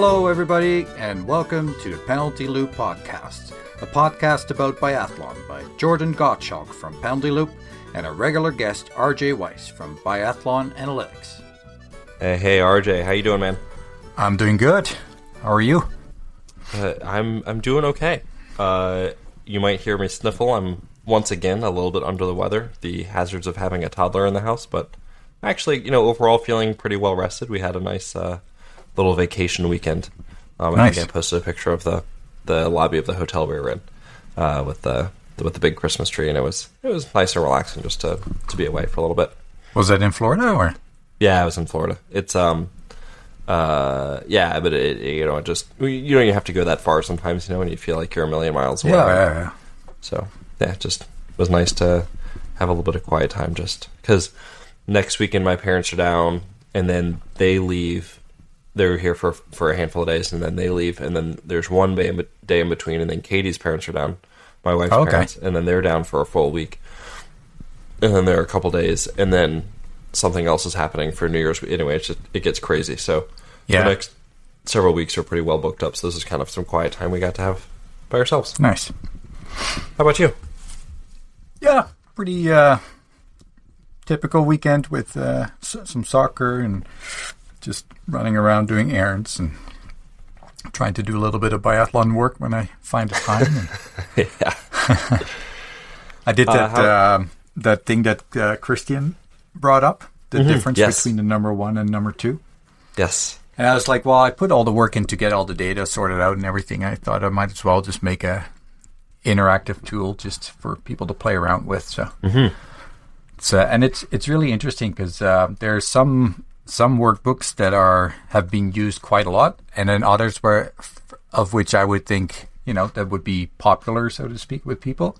Hello, everybody, and welcome to the Penalty Loop Podcast, a podcast about biathlon by Jordan Gottschalk from Penalty Loop and a regular guest, RJ Weiss from Biathlon Analytics. Hey, hey, RJ, how you doing, man? I'm doing good. How are you? Uh, I'm I'm doing okay. Uh, you might hear me sniffle. I'm once again a little bit under the weather. The hazards of having a toddler in the house, but actually, you know, overall feeling pretty well rested. We had a nice uh, little vacation weekend. Um, I think I posted a picture of the the lobby of the hotel we were in uh, with the with the big Christmas tree, and it was it was nice and relaxing just to to be away for a little bit. Was that in Florida or? Yeah, I was in Florida. It's um, uh, yeah, but it, it, you know, it just you don't even have to go that far sometimes. You know, when you feel like you're a million miles away. yeah. yeah, yeah. So yeah, just was nice to have a little bit of quiet time, just because next weekend my parents are down, and then they leave. They're here for for a handful of days, and then they leave, and then there's one day in, day in between, and then Katie's parents are down, my wife's Okay. parents, and then they're down for a full week, and then there are a couple days, and then something else is happening for New Year's. Anyway, it's just, it gets crazy. So Yeah. the next several weeks are pretty well booked up. So this is kind of some quiet time we got to have by ourselves. Nice. How about you? Yeah, pretty uh, typical weekend with uh, s- some soccer and just running around doing errands and trying to do a little bit of biathlon work when I find the time. And yeah. I did Uh, that how- um, that thing that uh, Christian brought up, the difference yes. between the number one and number two. Yes. And I was like, well, I put all the work in to get all the data sorted out and everything. I thought I might as well just make a interactive tool just for people to play around with. So, it's, uh, and it's it's really interesting because uh, there's some some workbooks that are have been used quite a lot, and then others where of which I would think you know that would be popular, so to speak, with people.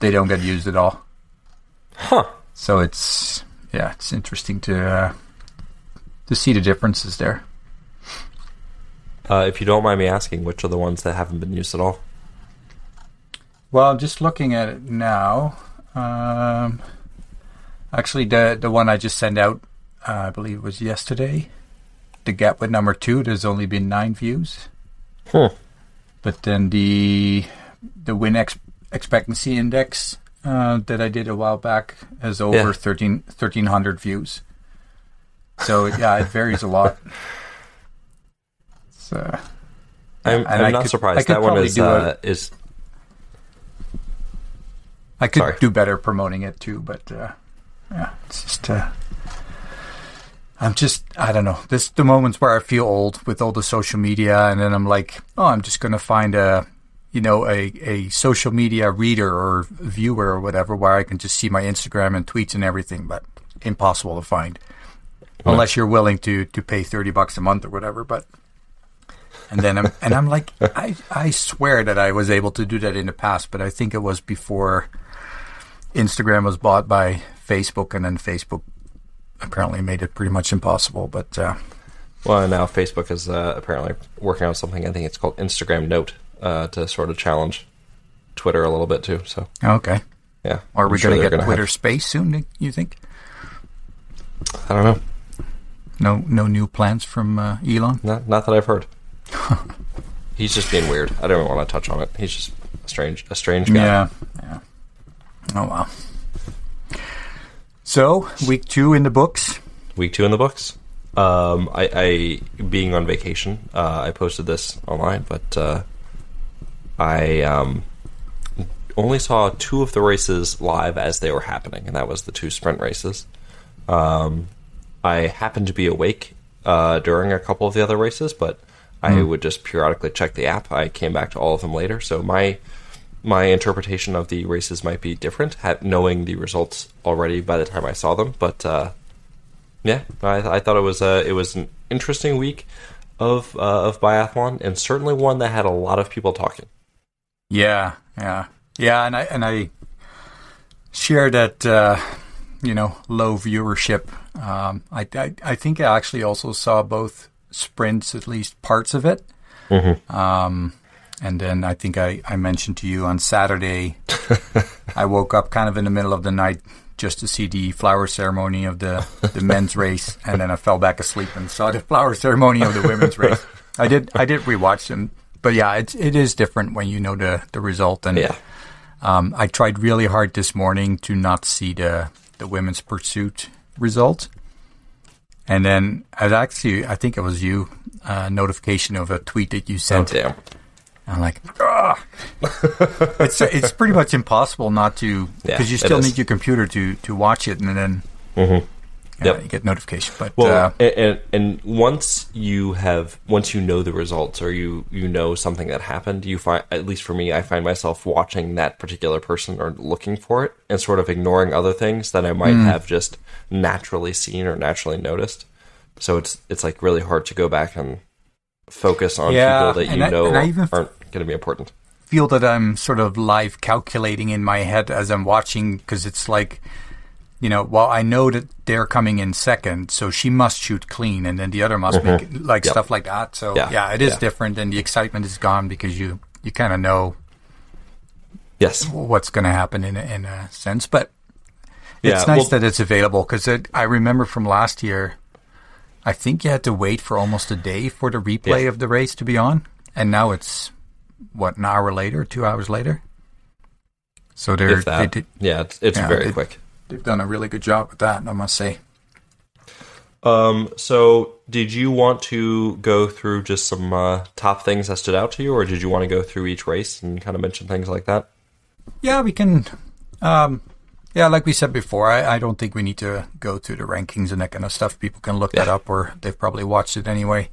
They don't get used at all. Huh. So it's yeah, it's interesting to uh, to see the differences there. Uh, if you don't mind me asking, which are the ones that haven't been used at all? Well, I'm just looking at it now. Um, actually, the the one I just sent out, I believe, it was yesterday. The gap with number two, there's only been nine views, Hmm. but then the the win ex- expectancy index uh, that I did a while back has over Yeah. 13 1300 views. So yeah, it varies a lot. So I'm, I'm not could- surprised. That one is do a- uh, is I could Sorry. do better promoting it too, but uh, yeah, it's just uh, I'm just I don't know. This the moments where I feel old with all the social media, and then I'm like, oh, I'm just gonna find a you know a a social media reader or viewer or whatever where I can just see my Instagram and tweets and everything, but impossible to find unless you're willing to to pay thirty bucks a month or whatever. But and then I'm and I'm like, I I swear that I was able to do that in the past, but I think it was before Instagram was bought by Facebook, and then Facebook apparently made it pretty much impossible. But uh, well now Facebook is uh, apparently working on something. I think it's called Instagram Note uh, to sort of challenge Twitter a little bit too. So okay, yeah, are we going to get Twitter have- Space soon? You think? I don't know. No, no new plans from uh, Elon. Not not that I've heard. He's just being weird. I don't even want to touch on it. He's just a strange a strange guy. Yeah, yeah. Oh well. So week two in the books. week two in the books. Um, I, I being on vacation, uh, I posted this online, but uh, I um, only saw two of the races live as they were happening, and that was the two sprint races. Um, I happened to be awake uh, during a couple of the other races, but I would just periodically check the app. I came back to all of them later, so my my interpretation of the races might be different, ha- knowing the results already by the time I saw them. But uh, yeah, I, I thought it was a it was an interesting week of uh, of biathlon, and certainly one that had a lot of people talking. Yeah, yeah, yeah, and I and I share that uh, you know low viewership. Um, I, I I think I actually also saw both sprints, at least parts of it. Um, and then I think I, I mentioned to you on Saturday, I woke up kind of in the middle of the night just to see the flower ceremony of the, the men's race, and then I fell back asleep and saw the flower ceremony of the women's race. I did. I did rewatch them, but yeah, it's it is different when you know the the result. And Yeah. um, I tried really hard this morning to not see the the women's pursuit result, and then I actually I think it was you uh, notification of a tweet that you Oh, sent. damn. I'm like, ah. it's it's pretty much impossible not to Yeah, because you still need your computer to to watch it, and then Mhm. yeah, Yep. you get notification. But Well, uh, and, and once you have once you know the results or you you know something that happened, you find at least for me, I find myself watching that particular person or looking for it and sort of ignoring other things that I might Hmm. have just naturally seen or naturally noticed. So it's it's like really hard to go back and focus on Yeah, people that you I- know and I even- aren't going to be important. feel that I'm sort of live calculating in my head as I'm watching because it's like, you know, well, I know that they're coming in second, so she must shoot clean, and then the other must make mm-hmm. like Yep. stuff like that. So Yeah, yeah, it is yeah. different, and the excitement is gone because you you kind of know Yes. what's going to happen in a, in a sense. But it's nice well- that it's available because I remember from last year, I think you had to wait for almost a day for the replay Yeah. of the race to be on, and now it's what an hour later, two hours later. So they're they did, yeah, it's, it's Yeah, very it- quick. they've done a really good job with that, I must say. Um, so did you want to go through just some uh, top things that stood out to you, or did you want to go through each race and kind of mention things like that? Yeah, we can. Um, yeah, like we said before, I, I don't think we need to go through the rankings and that kind of stuff. People can look that up, or they've probably watched it anyway,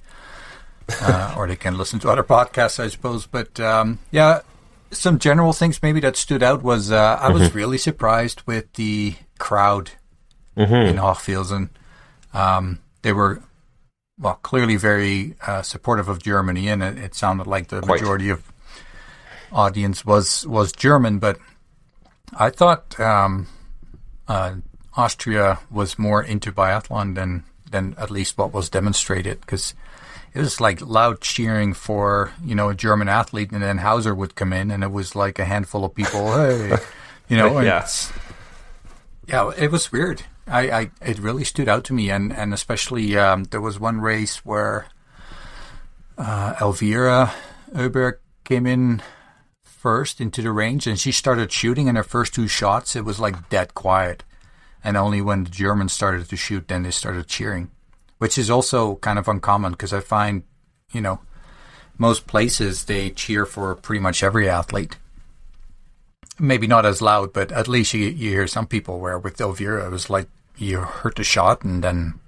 uh, or they can listen to other podcasts, I suppose. But um, yeah, some general things maybe that stood out was uh, I was really surprised with the crowd in Hochfilzen. Um, they were well clearly very uh, supportive of Germany, and it, it sounded like the Quite. majority of audience was was German, but I thought um, uh, Austria was more into biathlon than than at least what was demonstrated because it was like loud cheering for you know a German athlete, and then Hauser would come in, and it was like a handful of people, hey, you know, and Yeah. yeah, it was weird. I, I it really stood out to me, and and especially um, there was one race where uh, Elvira Oberg came in first into the range, and she started shooting. And her first two shots, it was like dead quiet, and only when the Germans started to shoot, then they started cheering, which is also kind of uncommon because I find, you know, most places they cheer for pretty much every athlete. Maybe not as loud, but at least you, you hear some people where with Elvira it was like you heard the shot and then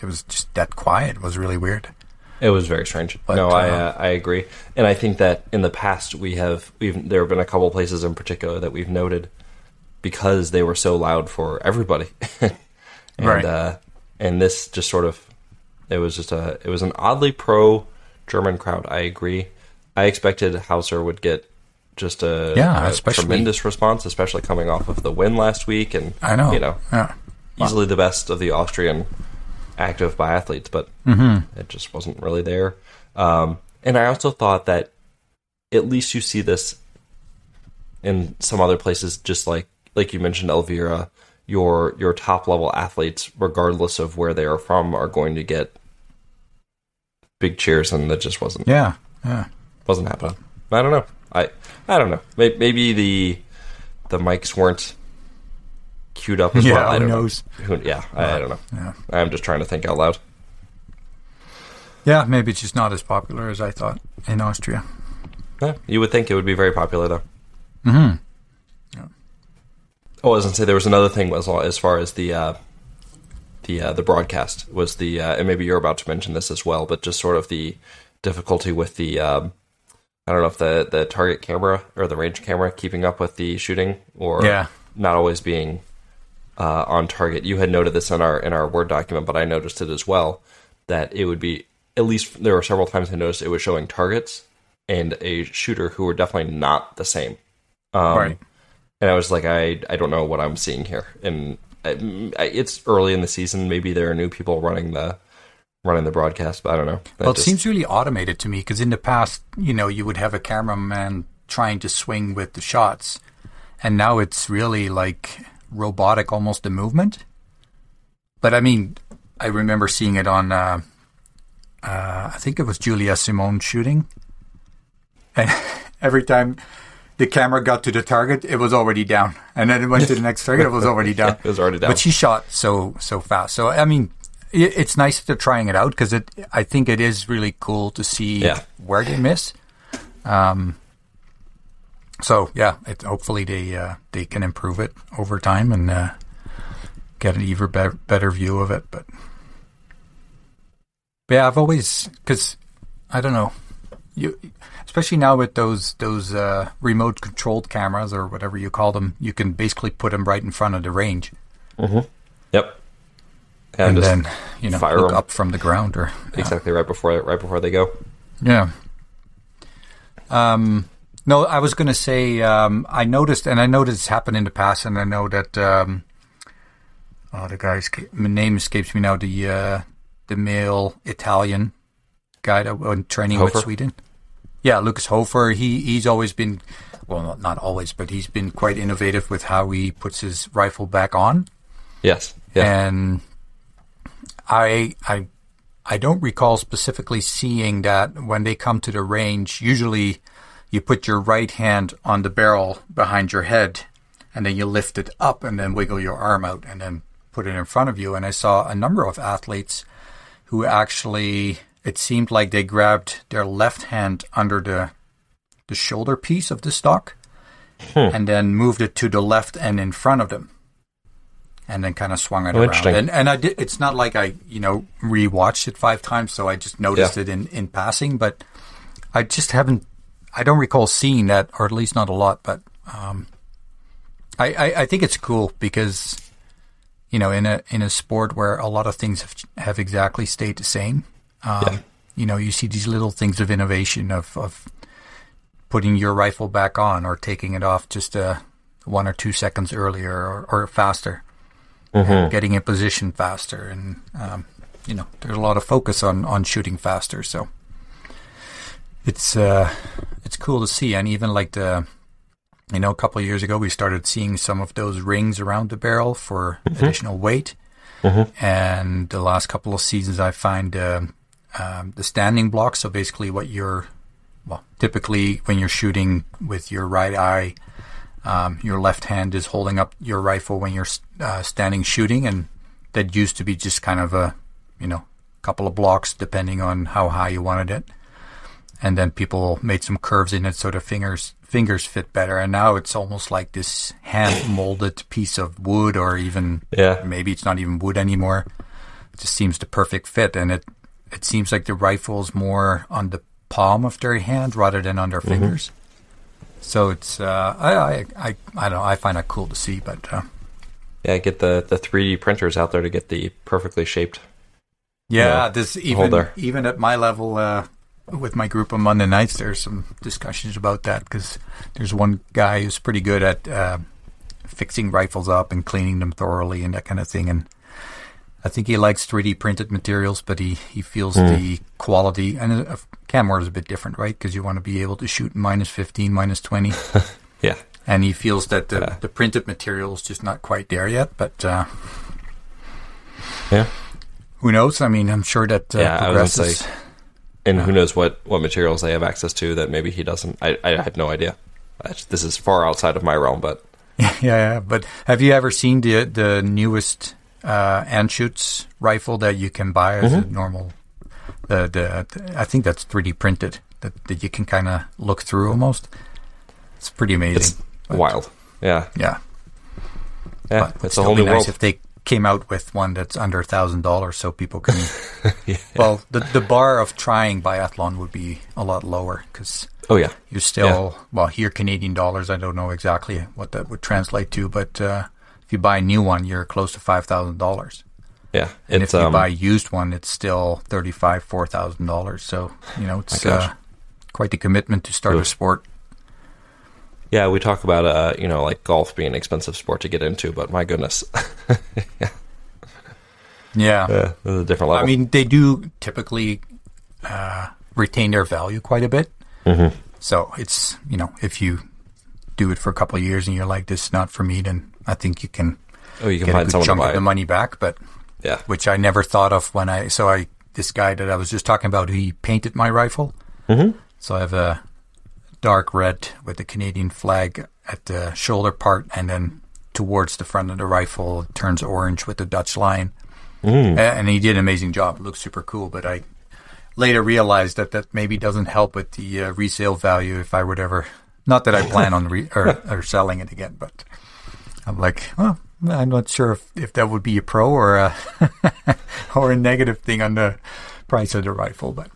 it was just dead quiet. It was really weird. It was very strange. But, no, I uh, uh, I agree, and I think that in the past we have we've there have been a couple places in particular that we've noted because they were so loud for everybody, and Right. uh, and this just sort of it was just a it was an oddly pro German crowd. I agree. I expected Hauser would get just a, Yeah, a tremendous response, especially coming off of the win last week, and I know. you know Yeah. easily the best of the Austrian active biathletes, but Mm-hmm. it just wasn't really there. Um, and I also thought that at least you see this in some other places, just like like you mentioned, Elvira, your your top level athletes, regardless of where they are from, are going to get big cheers, and that just wasn't Yeah. Yeah. wasn't happening. I don't know. I I don't know. Maybe, maybe the the mics weren't queued up as Yeah, well. I don't knows? know. Who, yeah, I, I don't know. Yeah. I'm just trying to think out loud. Yeah, maybe it's just not as popular as I thought in Austria. Yeah, you would think it would be very popular though. Mm-hmm. Oh, I was gonna say there was another thing as well as far as the uh, the uh, the broadcast was the uh, and maybe you're about to mention this as well, but just sort of the difficulty with the um, I don't know if the the target camera or the range camera keeping up with the shooting or Yeah. not always being uh, on target. You had noted this in our in our word document, but I noticed it as well that it would be at least there were several times I noticed it was showing targets and a shooter who were definitely not the same. Um, Right. And I was like, I I don't know what I'm seeing here, and I, I- it's early in the season. Maybe there are new people running the running the broadcast, but I don't know. That Well, it just- seems really automated to me because in the past, you know, you would have a cameraman trying to swing with the shots, and now it's really like robotic, almost the movement. But I mean, I remember seeing it on uh, uh, I think it was Julia Simon shooting, and every time the camera got to the target, it was already down, and then it went to the next target, it was already down. it was already down. But she shot so so fast. So I mean, it, it's nice that they're trying it out because it. I think it is really cool to see Yeah. where they miss. Um. So yeah, it, hopefully they uh, they can improve it over time and uh, get an even better, better view of it. But but yeah, I've always because I don't know you, especially now with those those uh, remote controlled cameras or whatever you call them, you can basically put them right in front of the range Yep. and, just then you know fire look 'em. up from the ground or exactly right before right before they go. yeah. Um, no, I was going to say um, I noticed, and I know this happened in the past, and I know that um, oh, the guy's name escapes me now. The uh, the male Italian guy that went training with Sweden. Yeah, Lukas Hofer. He he's always been well, not, not always, but he's been quite innovative with how he puts his rifle back on. Yes. Yeah. And I I I don't recall specifically seeing that when they come to the range. Usually, you put your right hand on the barrel behind your head, and then you lift it up, and then wiggle your arm out, and then put it in front of you. And I saw a number of athletes who actually it seemed like they grabbed their left hand under the the shoulder piece of the stock hmm. and then moved it to the left and in front of them and then kind of swung it Oh, around and and I did it's not like I you know rewatched it five times so I just noticed Yeah. it in in passing but I just haven't I don't recall seeing that or at least not a lot but um I I, I think it's cool because you know in a in a sport where a lot of things have have exactly stayed the same um, Yeah. you know you see these little things of innovation of of putting your rifle back on or taking it off just uh, one or two seconds earlier or, or faster, and getting in position faster, and um, you know there's a lot of focus on on shooting faster. So it's uh, it's cool to see, and even like the you know a couple of years ago we started seeing some of those rings around the barrel for additional weight, and the last couple of seasons I find. um um, the standing block, so basically what you're well, typically when you're shooting with your right eye, um, your left hand is holding up your rifle when you're uh, standing shooting, and that used to be just kind of a, you know, couple of blocks depending on how high you wanted it, and then people made some curves in it so the fingers fingers fit better, and now it's almost like this hand molded piece of wood, or even Yeah. maybe it's not even wood anymore. It just seems the perfect fit, and it it seems like the rifle's more on the palm of their hand rather than on their fingers. So it's uh, I, I I I don't know I find that cool to see, but uh, Yeah, get the the 3D printers out there to get the perfectly shaped. yeah, Yeah, this even holder. even at my level uh, with my group on Monday nights, there's some discussions about that because there's one guy who's pretty good at uh, fixing rifles up and cleaning them thoroughly and that kind of thing, and I think he likes 3D printed materials, but he, he feels the quality and a camera is a bit different, right? Because you want to be able to shoot minus 15, minus 20. Yeah. and he feels that the, Yeah. the printed material is just not quite there yet. But uh, Yeah. who knows? I mean, I'm sure that uh, Yeah, I was gonna progresses. And who knows what, what materials they have access to that maybe he doesn't. I, I have no idea. This is far outside of my realm, but yeah, yeah. But have you ever seen the the newest uh, Anschutz rifle that you can buy as Mm-hmm. a normal? The, the I think that's 3D printed that that you can kind of look through almost. It's pretty amazing. it's wild. Yeah. Yeah, Yeah. but it's a whole new nice world. if they came out with one that's under a thousand dollars, so people can. Yeah. Well, the the bar of trying biathlon would be a lot lower because Oh, yeah. you're still well here Canadian dollars. I don't know exactly what that would translate to, but uh, if you buy a new one, you're close to five thousand dollars. Yeah. And if you um, buy a used one, it's still thirty five, four thousand dollars. So you know it's uh, quite the commitment to start a sport. Yeah, we talk about, uh, you know, like golf being an expensive sport to get into, but my goodness. Yeah, yeah. Is a different level. I mean they do typically uh, retain their value quite a bit. Mm-hmm. So it's you know if you do it for a couple of years and you're like this is not for me, then I think you can oh, you can get a find good someone to chunk buy of the money back. But Yeah. which I never thought of when I so I this guy that I was just talking about, he painted my rifle. Mm-hmm. So I have a dark red with the Canadian flag at the shoulder part, and then towards the front of the rifle it turns orange with the Dutch line. Mm. And he did an amazing job. It looks super cool, but I later realized that that maybe doesn't help with the uh, resale value if I would ever. Not that I plan on re- or, or selling it again, but I'm like, well, I'm not sure if, if that would be a pro or a or a negative thing on the price of the rifle. But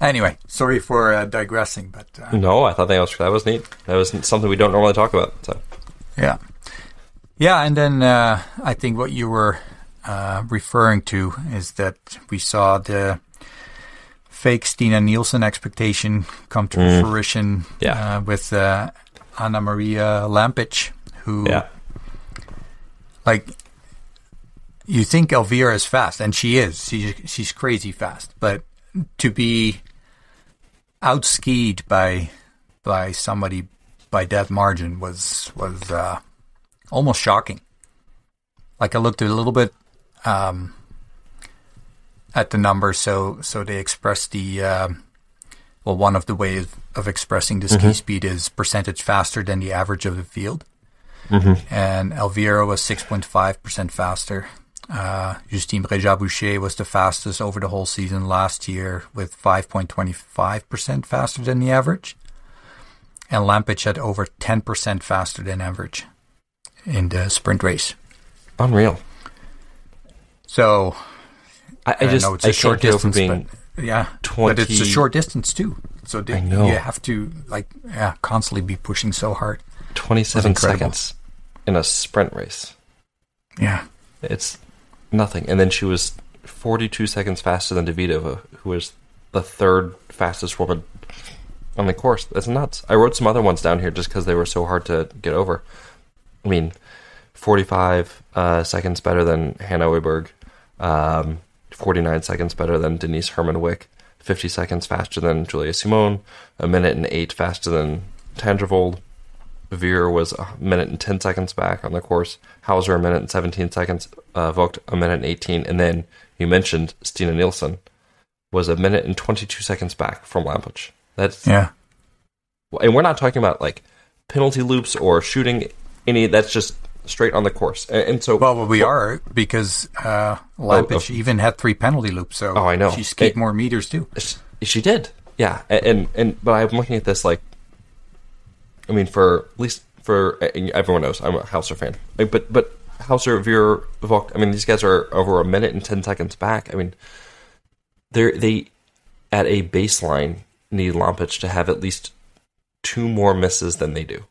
anyway, sorry for uh, digressing, but uh, No, I thought that was that was neat. That was something we don't normally talk about. So Yeah. Yeah, and then uh, I think what you were uh, referring to is that we saw the fake Stina Nilsson expectation come to fruition Yeah. uh, with uh, Annamarija Lampic, who, yeah, like, you think Elvira is fast, and she is. She, she's crazy fast. But to be outskied by by somebody by death margin was was uh, almost shocking. Like I looked a little bit um, at the numbers, so so they express the um, well, one of the ways of expressing the ski speed is percentage faster than the average of the field, and Elvira was six point five percent faster. Uh, Justine Braisaz-Bouchet was the fastest over the whole season last year with 5.25% faster than the average. And Lampic had over 10% faster than average in the sprint race. unreal. So I, I just know it's I a short get over distance, being but yeah, but it's a short distance too. So the, I know. you have to like yeah constantly be pushing so hard. twenty seven seconds in a sprint race. Yeah, It's nothing. And then she was 42 seconds faster than Davidova, who was the third fastest woman on the course. That's nuts. I wrote some other ones down here just because they were so hard to get over. I mean, 45 uh, seconds better than Hanna Oberg, um, 49 seconds better than Denise Herrmann-Wick, 50 seconds faster than Julia Simon, a minute and eight faster than Tandrevold, Wierer was a minute and 10 seconds back on the course. Hauser a minute and 17 seconds. Uh, Voigt a minute and 18. And then you mentioned Stina Nilsson was a minute and 22 seconds back from Lampic. That's yeah, and we're not talking about like penalty loops or shooting any. That's just straight on the course. And, and so well, we are because uh, Lampic oh. even had three penalty loops. So Oh, I know. she skied It- more meters too. She, she did, yeah. And, and and but I'm looking at this like, I mean, for at least for everyone knows I'm a Hauser fan, Like, but but Hauser, Wierer, Voigt. I mean, these guys are over a minute and ten seconds back. I mean, they're they at a baseline need Lampic to have at least two more misses than they do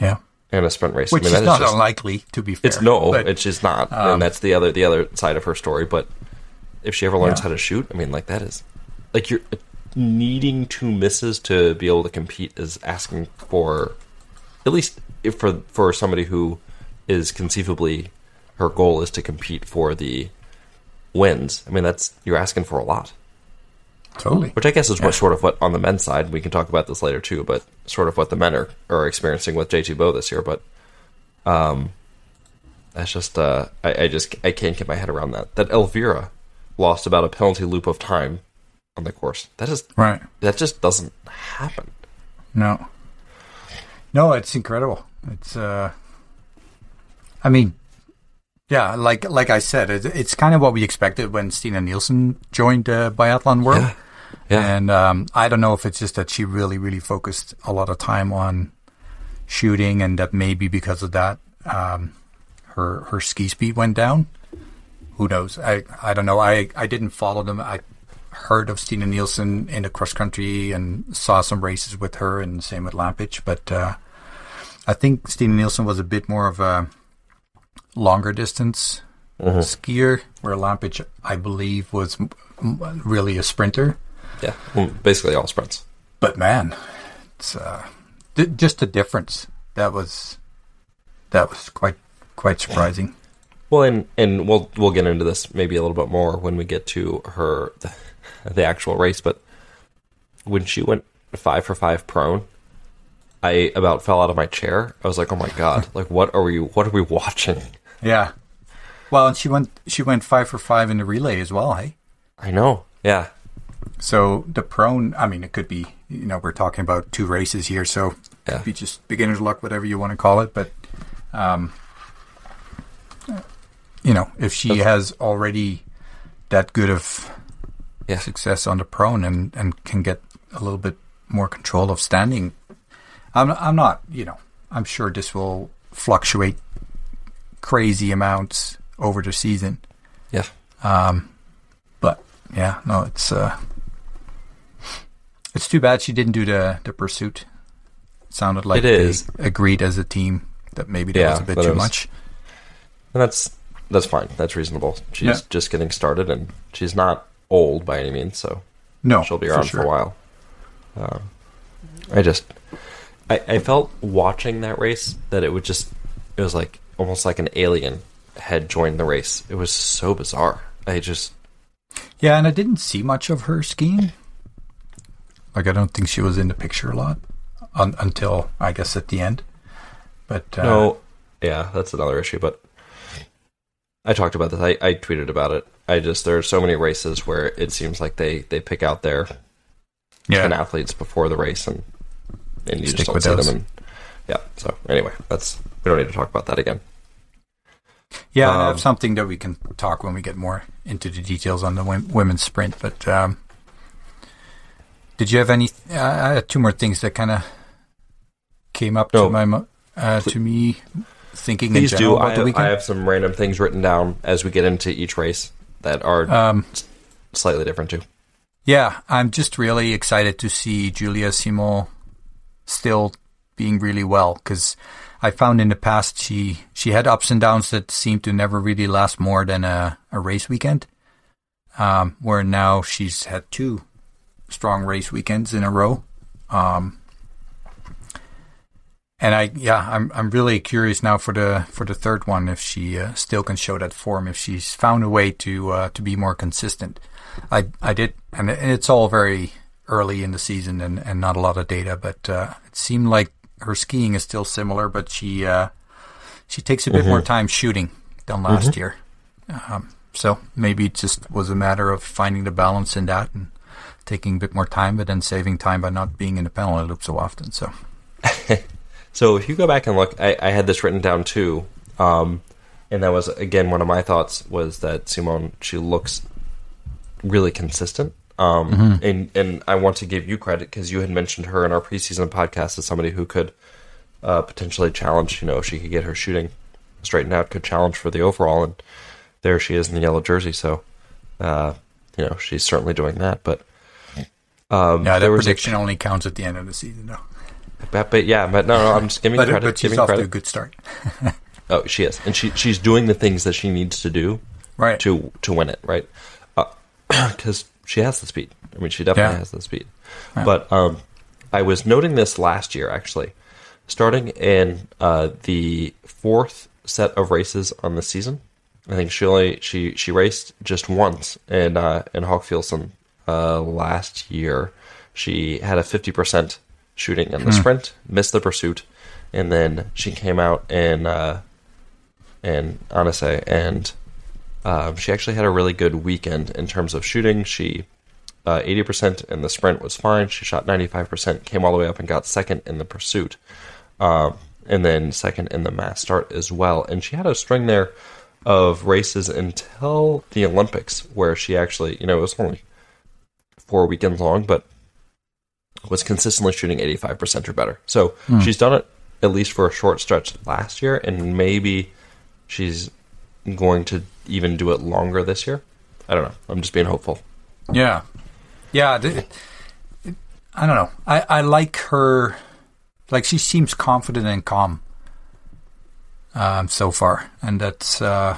Yeah, in a sprint race. which I mean, is not just- unlikely to be fair. It's no, but it's just not, um, and that's the other the other side of her story. But if she ever learns Yeah. how to shoot, I mean, like that is like you're needing two misses to be able to compete is asking for at least if for for somebody who is conceivably her goal is to compete for the wins. I mean, that's you're asking for a lot, totally. which I guess is what sort of what on the men's side we can talk about this later too, but sort of what the men are are experiencing with JT Boe this year, but. Um, that's just uh, I, I just I can't get my head around that. That Elvira lost about a penalty loop of time on the course. That is Right. that just doesn't happen. No. No, it's incredible. It's uh I mean yeah, like like I said, it, it's kind of what we expected when Stina Nilsson joined uh, Biathlon World. Yeah. Yeah. And um, I don't know if it's just that she really, really focused a lot of time on shooting, and that maybe because of that, um, her her ski speed went down. Who knows? I I don't know. I I didn't follow them. I heard of Stina Nilsson in the cross country and saw some races with her, and same with Lampic. But uh, I think Stina Nilsson was a bit more of a longer distance skier, where Lampic, I believe, was m- m- really a sprinter. Yeah, well, basically all sprints. But man, it's uh, d- just the difference. That was that was quite quite surprising. Well, and and we'll we'll get into this maybe a little bit more when we get to her the, the actual race. But when she went five for five prone, I about fell out of my chair. I was like, oh my god, like what are we what are we watching? Yeah. Well, and she went she went five for five in the relay as well. Hey, I know. Yeah. so the prone. I mean, it could be. You know, we're talking about two races here, so Yeah. could be just beginner's luck, whatever you want to call it. But, um, you know, if she has already that good of Yeah. success on the prone and and can get a little bit more control of standing, I'm I'm not. You know, I'm sure this will fluctuate crazy amounts over the season. Yeah. Um, But yeah, no, it's uh, it's too bad she didn't do the the pursuit. sounded like It is. they agreed as a team that maybe that Yeah, was a bit too was- much. And that's that's fine. That's reasonable. She's Yeah. just getting started, and she's not old by any means, so No, she'll be for around sure. for a while. Um, I just, I, I felt watching that race that it would just, it was like almost like an alien had joined the race. It was so bizarre. I just, Yeah, and I didn't see much of her skiing. Like I don't think she was in the picture a lot un- until I guess at the end. But uh, no, yeah, that's another issue. But I talked about this. I, I tweeted about it. I just there are so many races where it seems like they they pick out their yeah, ten athletes before the race and and you Stick just don't see those. them. And yeah, so anyway, that's we don't need to talk about that again. yeah, I um, have something that we can talk when we get more into the details on the women's sprint. But um, did you have any? Uh, I had two more things that kind of came up No. to my mo- uh, to me thinking Please do. about I the have, weekend. I have some random things written down as we get into each race that are um, slightly different too. Yeah, I'm just really excited to see Julia Simon still being really well because I found in the past she she had ups and downs that seemed to never really last more than a, a race weekend. Um, where now she's had two strong race weekends in a row. Um, and I yeah I'm I'm really curious now for the for the third one if she uh, still can show that form if she's found a way to uh, to be more consistent. I I did and it's all very early in the season and, and not a lot of data, but uh, it seemed like her skiing is still similar, but she uh, she takes a bit more time shooting than last year. Um, so maybe it just was a matter of finding the balance in that and taking a bit more time, but then saving time by not being in the penalty loop so often. So So if you go back and look, I, I had this written down too, um, and that was again one of my thoughts was that Simon she looks really consistent, um, and and I want to give you credit because you had mentioned her in our preseason podcast as somebody who could uh, potentially challenge. You know, if she could get her shooting straightened out, could challenge for the overall, and there she is in the yellow jersey. So, uh, you know, she's certainly doing that. But um, yeah, that was a- prediction only counts at the end of the season, though. But, but yeah, but no, no, I'm just giving But, credit. but she's giving off credit. to a good start, Oh, she is, and she she's doing the things that she needs to do right? to to win it, right? Because she has the speed. I mean, she definitely Yeah. has the speed. But um, I was noting this last year, actually, starting in uh, the fourth set of races on the season. I think she only she she raced just once in uh, in Hochfilzen uh, last year. She had a fifty percent shooting in the sprint, missed the pursuit, and then she came out in uh, in Annecy and um, she actually had a really good weekend in terms of shooting. She uh, 80% in the sprint was fine. She shot 95%, came all the way up and got second in the pursuit, um, and then second in the mass start as well. And she had a string there of races until the Olympics, where she actually, you know, it was only four weekends long, but was consistently shooting 85% or better. So she's done it at least for a short stretch last year, and maybe she's going to even do it longer this year. I don't know. I'm just being hopeful. Yeah, yeah. I don't know. I, I like her. Like she seems confident and calm. Um, so far, and that's. Uh,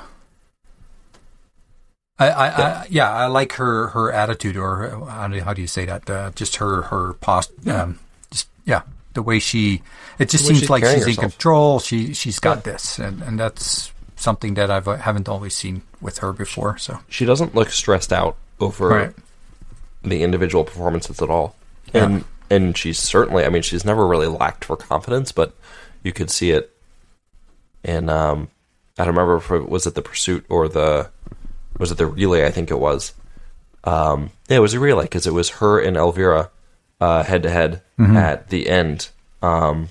I, I, I yeah, I like her her attitude, or her- how do, you say that? Uh, just her her post. Um, just yeah, the way she. It just seems she's like she's in control. She she's got Yeah. this, and and that's something that I've uh, haven't always seen with her before. So She doesn't look stressed out over Right. the individual performances at all. Yeah. And and she's certainly I mean, she's never really lacked for confidence, but you could see it And um I don't remember if it was it the pursuit or the was it the relay? I think it was. Um, yeah, it was a relay because it was her and Elvira head to head at the end, um,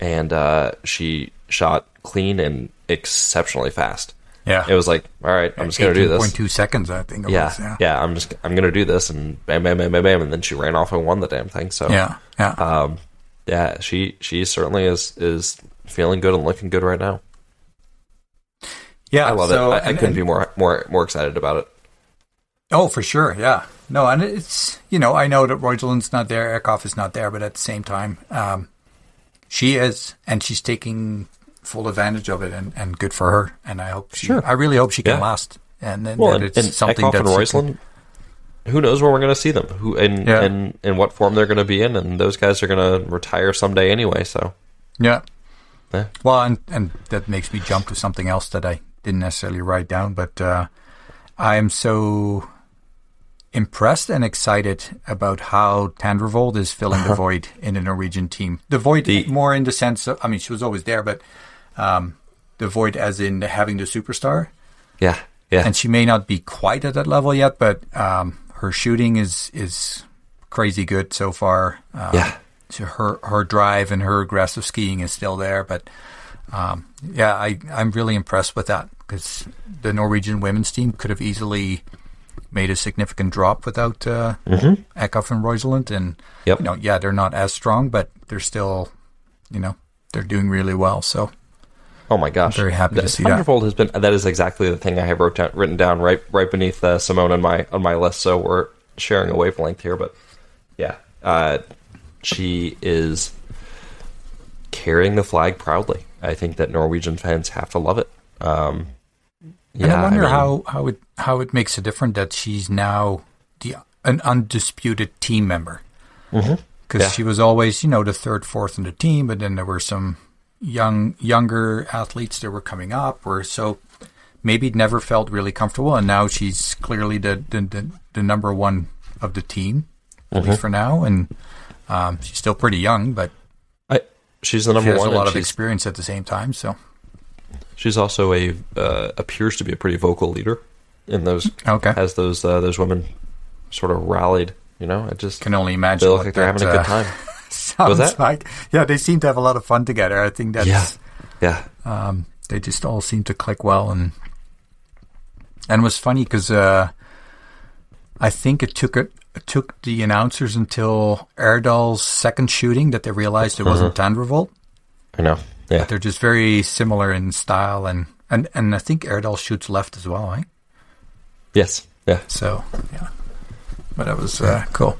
and uh, she shot clean and exceptionally fast. Yeah. It was like, all right, I'm just gonna do this. two seconds, I think Yeah, was. Yeah. yeah, I'm just I'm gonna do this, and bam, bam, bam, bam, bam, and then she ran off and won the damn thing. So Yeah. Yeah. um, yeah, she she certainly is is feeling good and looking good right now. Yeah. I love so- it. I, I and- couldn't and- be more more more excited about it. Oh, for sure. Yeah. No, and it's, you know, I know that Roeiseland's not there, Eckhoff is not there, but at the same time, um, she is, and she's taking full advantage of it, and, and good for her. And I hope she, Sure. I really hope she can Yeah. last. And then Well, and, it's and something Eckhoff that and Roeiseland, who knows when we're going to see them? Who and Yeah. and in what form they're going to be in? And those guys are going to retire someday anyway. So Yeah. Yeah. Well, and, and that makes me jump to something else that I didn't necessarily write down, but uh, I am so impressed and excited about how Tandrevold is filling the void in the Norwegian team. The void The- more in the sense of, I mean, she was always there, but um, the void as in having the superstar. yeah, yeah, And she may not be quite at that level yet, but um, her shooting is is crazy good so far. Um, yeah. so her her drive and her aggressive skiing is still there. But um, yeah, I I'm really impressed with that because the Norwegian women's team could have easily made a significant drop without uh, Eckhoff and Roeiseland. And Yep. you know, yeah, they're not as strong, but they're still, you know, they're doing really well. So Oh my gosh! Very happy to The see that. Has been. That is exactly the thing I have wrote down, written down right right beneath uh, Simon on my on my list. So we're sharing a wavelength here, but yeah, uh, she is carrying the flag proudly. I think that Norwegian fans have to love it. Um, And yeah, I wonder mean, how, how it how it makes a difference that she's now the an undisputed team member. Because Yeah. she was always, you know, the third, fourth in the team, but then there were some young younger athletes that were coming up, where so maybe never felt really comfortable, and now she's clearly the the, the, the number one of the team, at Mm-hmm. least for now, and um, she's still pretty young, but I, she's the she number has one. a lot of experience at the same time. So she's also a uh, appears to be a pretty vocal leader in those. okay, Has those uh, those women sort of rallied? You know, it just can only imagine. they look like they're having a good uh, time. sounds that? like. Yeah, they seem to have a lot of fun together. I think that's Yeah, yeah. um, they just all seem to click well, and and it was funny because uh, I think it took it, it took the announcers until Erdal's second shooting that they realized it wasn't Tandrevold. I know. Yeah, They're just very similar in style, and and and I think Erdal shoots left as well, right? yes, yeah, So yeah, but it was uh, cool.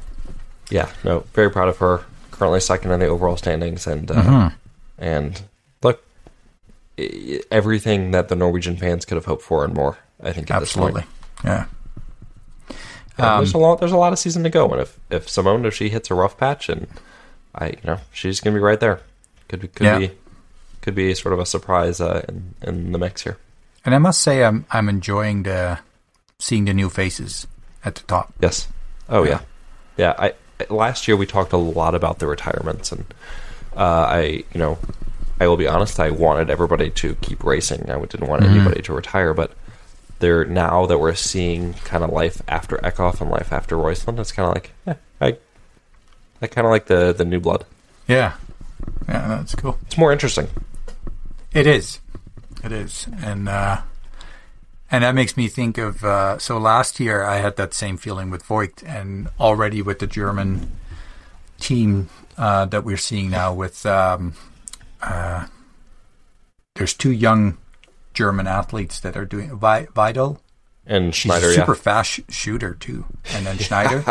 yeah. No, very proud of her. Currently second in the overall standings, and uh, Mm-hmm. and look, everything that the Norwegian fans could have hoped for and more. I think Absolutely, yeah. This point. Yeah, Um, there's a lot. There's a lot of season to go, and if if Simon if she hits a rough patch, and I you know she's gonna be right there. Could be could Yeah. be could be sort of a surprise uh, in in the mix here. And I must say, I'm I'm enjoying the seeing the new faces at the top. Yes. Oh Yeah. yeah, yeah. I last year we talked a lot about the retirements, and uh, I, you know, I will be honest. I wanted everybody to keep racing. I didn't want anybody to retire, but they're now that we're seeing kind of life after Eckhoff and life after Roeiseland. It's kind of like, eh, I, I kind of like the the new blood. Yeah, yeah, that's cool. It's more interesting. It is. It is. And uh and that makes me think of uh so last year I had that same feeling with Voigt and already with the German team uh that we're seeing now with um uh there's two young German athletes that are doing Vital. And She's Schneider, a super yeah. fast sh- shooter too. And then Schneider.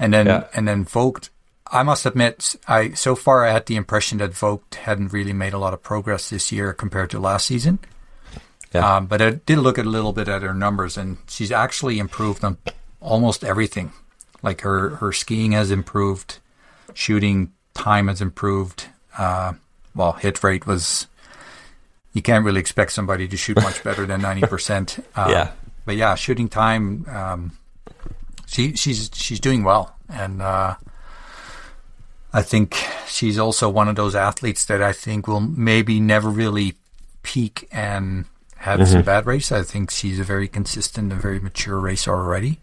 And then Yeah. and then Voigt. I must admit, I so far I had the impression that Voigt hadn't really made a lot of progress this year compared to last season. Yeah. Um, but I did look at a little bit at her numbers, and she's actually improved on almost everything. Like her her skiing has improved, shooting time has improved. Uh, well, hit rate was. You can't really expect somebody to shoot much better than ninety percent. Uh, Yeah. But yeah, shooting time. Um, she she's she's doing well, and uh, I think she's also one of those athletes that I think will maybe never really peak and had some bad races. I think she's a very consistent and very mature racer already.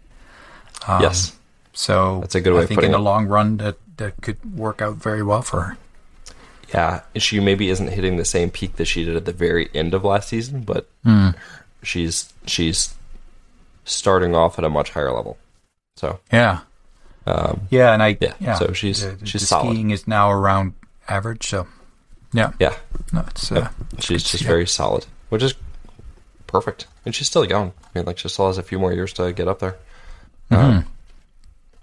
Um, yes. So That's a good way I think in the it. long run that that could work out very well for her. Yeah, she maybe isn't hitting the same peak that she did at the very end of last season, but Hmm. she's she's starting off at a much higher level. So Yeah, um, yeah, and I Yeah, so she's- the, the she's solid. skiing is now around average. So yeah, yeah, no, it's uh, Yep. she's just very solid, which is perfect, and she's still young. I mean, like she still has a few more years to get up there. Mm-hmm. Um,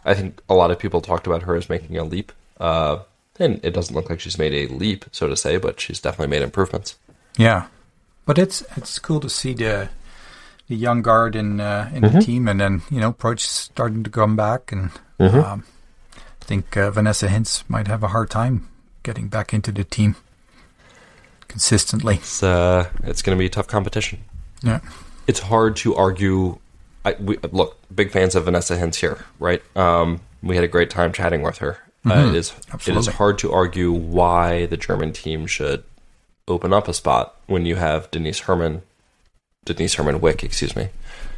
I think a lot of people talked about her as making a leap, uh, and it doesn't look like she's made a leap, so to say, but she's definitely made improvements. Yeah, but it's it's cool to see the the young guard in uh, in Mm-hmm. the team, and then you know Proch starting to come back, and Mm-hmm. um, I think uh, Vanessa Hinz might have a hard time getting back into the team consistently. It's uh, it's going to be a tough competition. Yeah, it's hard to argue. I, we, look, big fans of Vanessa Hinz here, right? Um, we had a great time chatting with her. Uh, it is it is hard to argue why the German team should open up a spot when you have Denise Herrmann, Denise Herrmann-Wick, excuse me,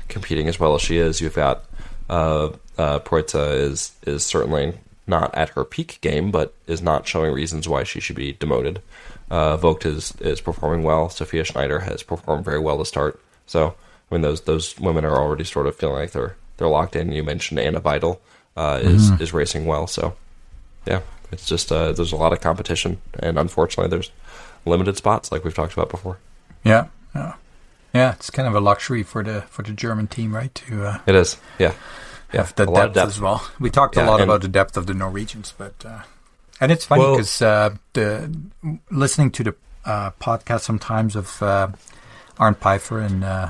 competing as well as she is. You've got uh, uh, is is certainly not at her peak game, but is not showing reasons why she should be demoted. Uh, Voigt is is performing well. Sophia Schneider has performed very well to start. So I mean, those those women are already sort of feeling like they're they're locked in. You mentioned Anna Weidel uh, is is racing well. So yeah, it's just uh, there's a lot of competition, and unfortunately, there's limited spots like we've talked about before. yeah, yeah, yeah. It's kind of a luxury for the for the German team, right? To uh, It is, yeah, yeah, the of depth, as well. We talked Yeah, a lot about the depth of the Norwegians, but uh, and it's funny Well- because uh, the listening to the uh, podcast sometimes of uh, Arndt Pfeiffer and uh,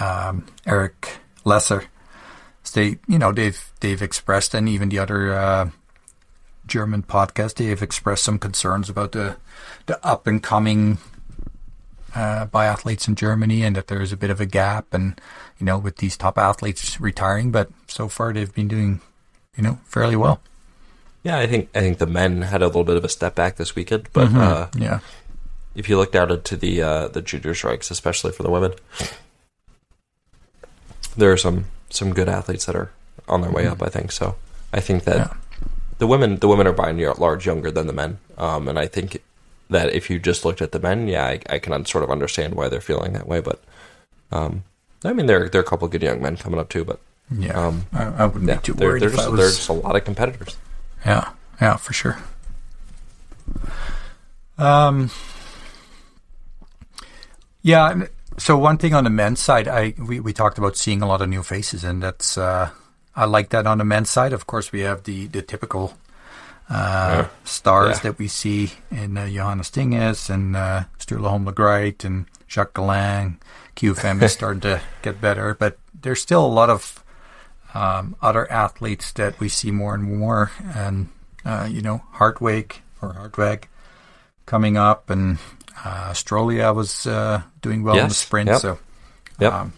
um, Erik Lesser, they you know they've they've expressed and even the other uh, German podcast they have expressed some concerns about the the up and coming uh, biathletes in Germany and that there is a bit of a gap and you know with these top athletes retiring but so far they've been doing you know fairly well yeah. I think I think the men had a little bit of a step back this weekend, but Mm-hmm. uh, yeah if you looked out into the uh, the junior strikes, especially for the women, there are some some good athletes that are on their way up. I think so. I think that Yeah. The women the women are by and large younger than the men, um, and I think that if you just looked at the men, yeah, I, I can sort of understand why they're feeling that way. But um, I mean, there there are a couple of good young men coming up too, but yeah Um, I, I wouldn't yeah, be too worried there's if I just, there's just a lot of competitors. yeah yeah for sure um yeah so one thing on the men's side I we, we talked about seeing a lot of new faces and that's uh I like that on the men's side of course we have the the typical uh, stars Yeah. that we see in uh, Johannes Thingnes and uh, Sturla Holm Laegreid and Jacques Galang. QFM is starting to get better, but there's still a lot of um, other athletes that we see more and more. And, uh, you know, Hartwig or Hartweg coming up, and uh, Strolia was uh, doing well in the sprint. yep. So Yep. um,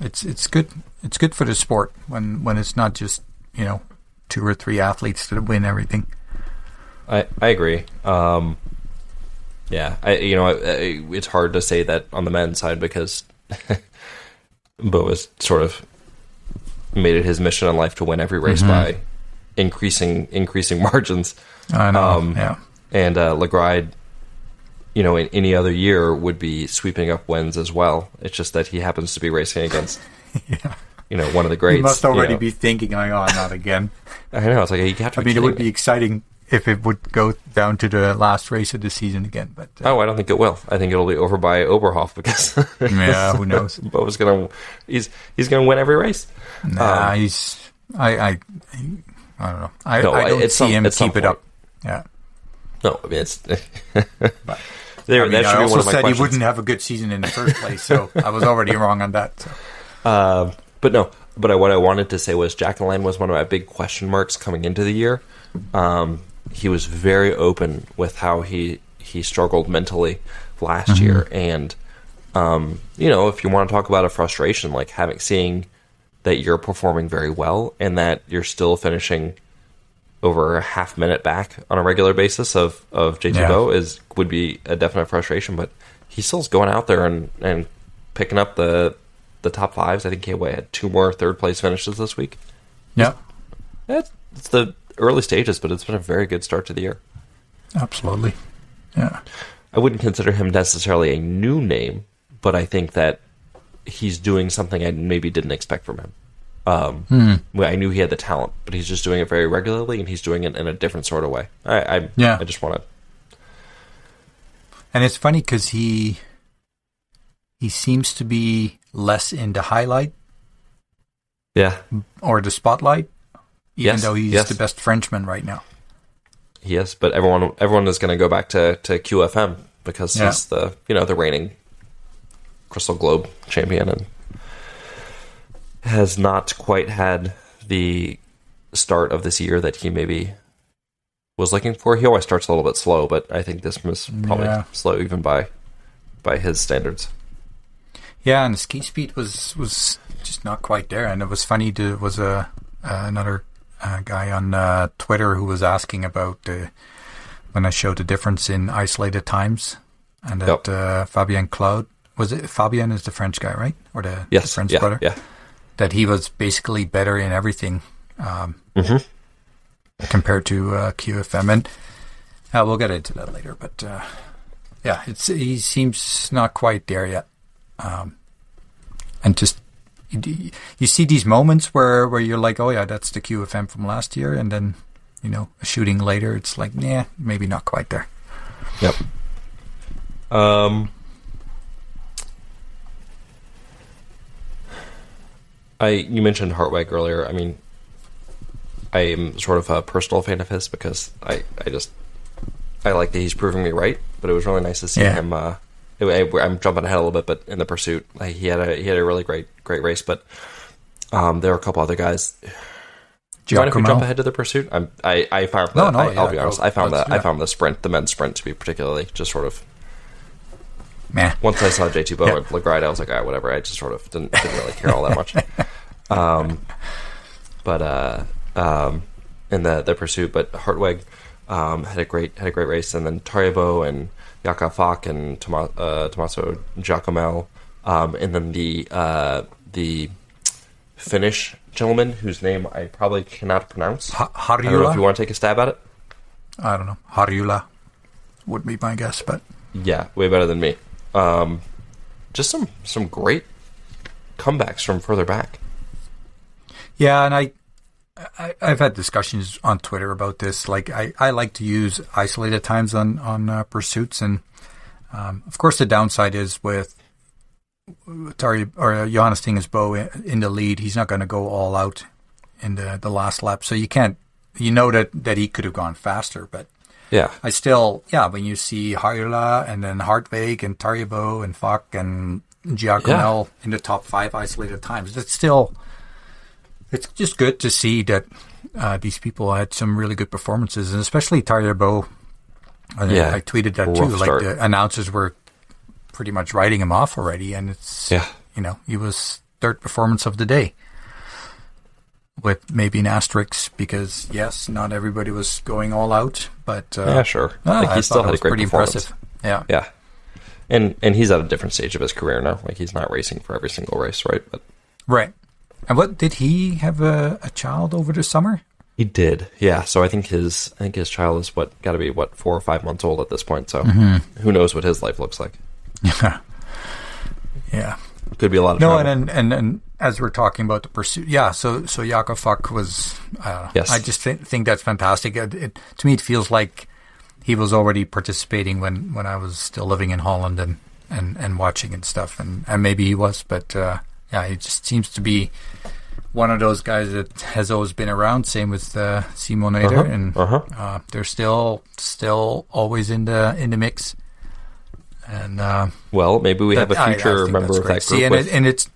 it's it's good. It's good for the sport when, when it's not just, you know, two or three athletes that win everything. I I agree. Um, yeah, I you know I, I, it's hard to say that on the men's side because Boe has sort of made it his mission in life to win every race by increasing increasing margins. I know. Um, yeah. And uh, Laegreid, you know, in any other year would be sweeping up wins as well. It's just that he happens to be racing against, Yeah. You know, one of the greats. You must you already know. be thinking, oh, not again. I know. It's like you have to. I mean, it would kidding be exciting if it would go down to the last race of the season again. But uh, Oh, I don't think it will. I think it'll be over by Oberhof because yeah, who knows? Boe's gonna he's he's gonna win every race. Nah, Um, he's I I I don't know. I, No, I don't see some- him keep it up. Yeah, No, I mean it's but there. I, mean, that should I be also one of my said he wouldn't have a good season in the first place, so I was already wrong on that. So. Um, but no, but I, what I wanted to say was Jack was one of my big question marks coming into the year. Um, he was very open with how he he struggled mentally last Mm-hmm. year, and um, you know, if you want to talk about a frustration, like having seeing that you're performing very well and that you're still finishing over a half minute back on a regular basis of of JT Yeah. Boe is would be a definite frustration, but he still's going out there and and picking up the the top fives. I think he had two more third place finishes this week. Yeah, It's, it's the early stages, but it's been a very good start to the year. absolutely. Yeah. I wouldn't consider him necessarily a new name, but I think that he's doing something I maybe didn't expect from him. Um, well, I knew he had the talent, but he's just doing it very regularly, and he's doing it in a different sort of way. I, I Yeah. I just want to. And it's funny because he he seems to be less into highlight Yeah, or the spotlight, even Yes, though he's yes. the best Frenchman right now. yes, but everyone everyone is going to go back to, to QFM because Yeah. he's the you know the reigning Crystal Globe champion and has not quite had the start of this year that he maybe was looking for. He always starts a little bit slow, but I think this was probably Yeah. slow even by by his standards. Yeah, and the ski speed was was just not quite there. And it was funny. There was a uh, another uh, guy on uh, Twitter who was asking about uh, when I showed the difference in isolated times, and that Yep. uh, Fabien Claude was it Fabien is the French guy, right? Or the, the French yeah, brother? yeah. That he was basically better in everything um, Mhm. compared to uh, QFM, and uh, we'll get into that later. But uh, yeah, it's he seems not quite there yet, um, and just you, see these moments where where you're like, oh yeah, that's the QFM from last year, and then you know a shooting later, it's like, nah, maybe not quite there. Yep. Um, I you mentioned Hartweg earlier. I mean, I am sort of a personal fan of his because I I just I like that he's proving me right. But it was really nice to see Yeah. him. Uh, I'm jumping ahead a little bit, but in the pursuit, like, he had a he had a really great great race. But um, there were a couple other guys. Do you if we jump ahead to the pursuit? I'm, I I found No, that, no, I, I'll yeah, be honest. go. I found that I found the sprint, the men's sprint, to be particularly just sort of Meh. once I saw JT Boe Yeah. at Laegreid, I was like, all right, whatever. I just sort of didn't, didn't really care all that much. um, but uh, um, in the the pursuit, but Hartweg um, had a great had a great race, and then Tarjei Boe and Jakov Fak and Toma, uh, Tommaso Giacomel, um, and then the uh, the Finnish gentleman whose name I probably cannot pronounce. Ha- I don't know if you want to take a stab at it. I don't know. Harjula would be my guess, but Yeah, way better than me. Um, just some some great comebacks from further back. Yeah, and I, I I've had discussions on Twitter about this. Like, I, I like to use isolated times on on uh, pursuits, and um, of course, the downside is with Tari or uh, Johannes Thingnes Boe in, in the lead, he's not going to go all out in the the last lap, so you can't. You know that that he could have gone faster, but Yeah, I still, yeah, when you see Harjula and then Hartweg and Tarjei Boe and Fak and Giacomel in the top five isolated times, it's still, it's just good to see that uh, these people had some really good performances, and especially Tarjei Boe. I, Yeah. I tweeted that too. Like start. the announcers were pretty much writing him off already, and it's yeah, you know he was third performance of the day. With maybe an asterisk because yes, not everybody was going all out, but uh, yeah, sure. Ah, like I he still thought it had a great pretty performance. impressive. Yeah. Yeah, and and he's at a different stage of his career now. Like he's not racing for every single race, right? But Right. And what did he have a, a child over the summer? he did. Yeah. So I think his I think his child is what got to be what four or five months old at this point. So Mm-hmm. who knows what his life looks like? Yeah. Yeah. Could be a lot of No, travel. and, and and as we're talking about the pursuit, yeah. So so Jakov Fak was. I. Yes. I just think think that's fantastic. It, it, to me, it feels like he was already participating when, when I was still living in Holland and, and, and watching and stuff, and, and maybe he was, but uh, yeah, he just seems to be one of those guys that has always been around. Same with uh, Simon Eder, Uh-huh, and uh-huh. uh, they're still still always in the in the mix. And uh, well, maybe we have a that- I- I future member of great. that See, group. and, with, it, and it's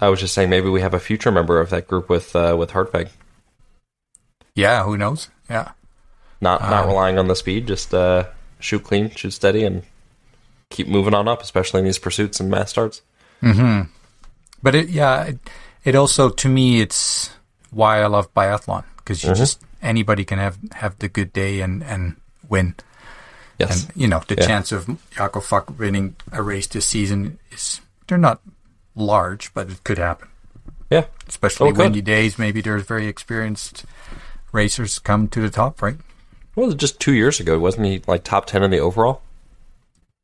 I was just saying maybe we have a future member of that group with uh, with Hartweg. yeah, who knows? Yeah. Not not Um, relying on the speed, just uh, shoot clean, shoot steady, and keep moving on up, especially in these pursuits and mass starts. But it, yeah, it, it also to me it's why I love biathlon because you mm-hmm. just anybody can have have the good day and and win. Yes, And you know the Yeah. chance of Jakov Fak winning a race this season is they're not large, but it could happen. Yeah. Especially Oh, windy days. Maybe there's very experienced racers come to the top, right? Well, just two years ago, wasn't he like top ten in the overall?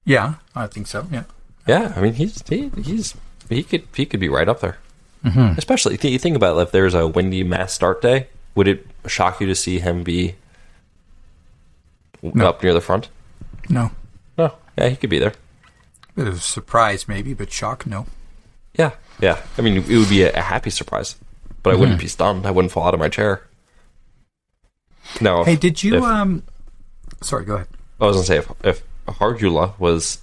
Yeah, I think so. Yeah. Yeah, I mean he's he, he's he could he could be right up there. Mm-hmm. Especially th- you think about it, if there's a windy mass start day, would it shock you to see him be No. up near the front? No. No, yeah, he could be there. Bit of surprise, maybe, but shock, no. Yeah, yeah. I mean, it would be a, a happy surprise, but I wouldn't be stunned. I wouldn't fall out of my chair. No. Hey, did you? if- um Sorry, go ahead. I was gonna say if if Harjula was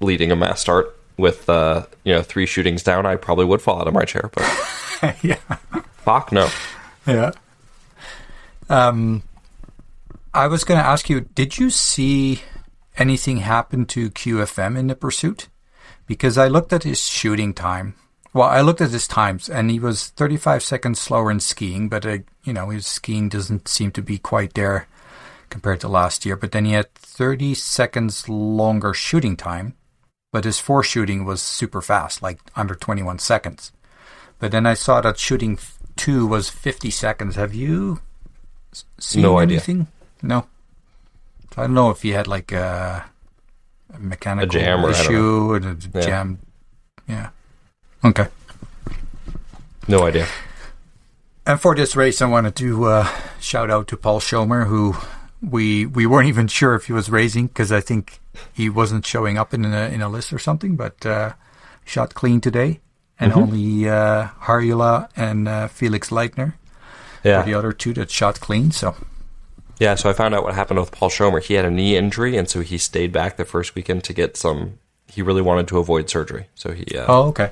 leading a mass start with uh, you know three shootings down, I probably would fall out of my chair. But yeah. fuck no. Yeah. Um, I was going to ask you, did you see anything happen to QFM in the pursuit? Because I looked at his shooting time. Well, I looked at his times, and he was 35 seconds slower in skiing, but uh, you know his skiing doesn't seem to be quite there compared to last year. But then he had 30 seconds longer shooting time, but his four shooting was super fast, like under 21 seconds. But then I saw that shooting two was 50 seconds. Have you seen No idea. anything? No. So I don't know if he had like a, a mechanical or issue or a Yeah. jam. Yeah. Okay. No idea. And for this race, I wanted to uh, shout out to Paul Schommer, who we we weren't even sure if he was racing because I think he wasn't showing up in a in a list or something. But uh, shot clean today, and Mm-hmm. only uh, Harjula and uh, Felix Leitner Yeah. were the other two that shot clean. So Yeah, so I found out what happened with Paul Schommer. He had a knee injury, and so he stayed back the first weekend to get some. He really wanted to avoid surgery, so he uh, oh okay,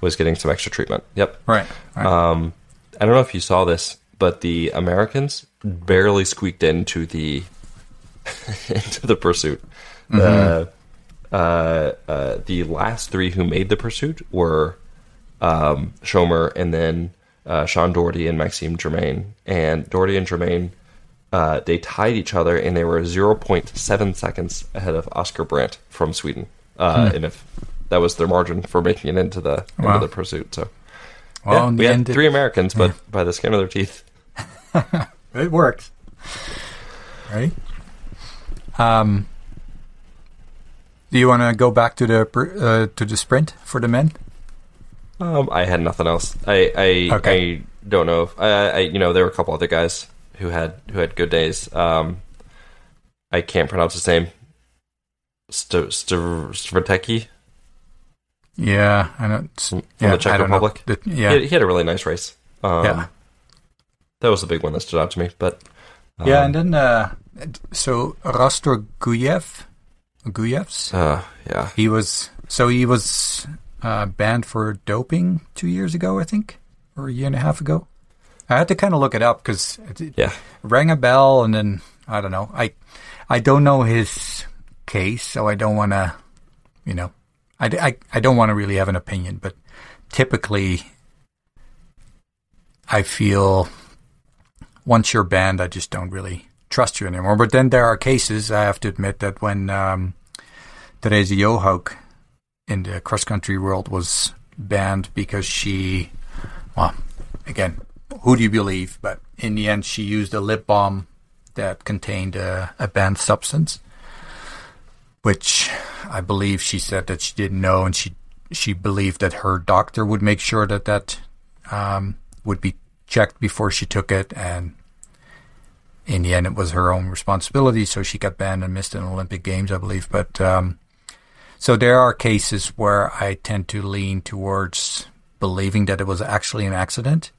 was getting some extra treatment. Yep. right, right. Um, I don't know if you saw this, but the Americans barely squeaked into the into the pursuit. The uh, uh, the last three who made the pursuit were um, Schommer and then uh, Sean Doherty and Maxime Germain. And Doherty and Germain uh, they tied each other, and they were 0.7 seconds ahead of Oskar Brandt from Sweden. Uh, And if that was their margin for making it into the Wow. into the pursuit, so well, yeah, we had end, it- three Americans, but by the skin of their teeth. It worked. Right? Um, do you want to go back to the uh, to the sprint for the men? Um, I had nothing else. I I, Okay. I don't know. I, I you know there were a couple other guys who had who had good days. Um, I can't pronounce his name. St- Yeah, I know. From yeah, the Czech. Republic. The- He, yeah, had, he had a really nice race. Um, yeah, that was the big one that stood out to me. But um, yeah. And then uh, so Rastor Guyev, Guyevs, uh, yeah, he was so he was uh, banned for doping two years ago, I think, or a year and a half ago. I had to kind of look it up because it, yeah, rang a bell, and then I don't know. I I don't know his case, so I don't want to, you know, I, I, I don't want to really have an opinion. But typically, I feel once you're banned, I just don't really trust you anymore. But then there are cases I have to admit that when um, Therese Johaug in the cross country world was banned because she, well, again, who do you believe? But in the end, she used a lip balm that contained a, a banned substance, which I believe she said that she didn't know, and she she believed that her doctor would make sure that that um, would be checked before she took it, and in the end, it was her own responsibility. So she got banned and missed an Olympic Games, I believe. But um, so there are cases where I tend to lean towards believing that it was actually an accident,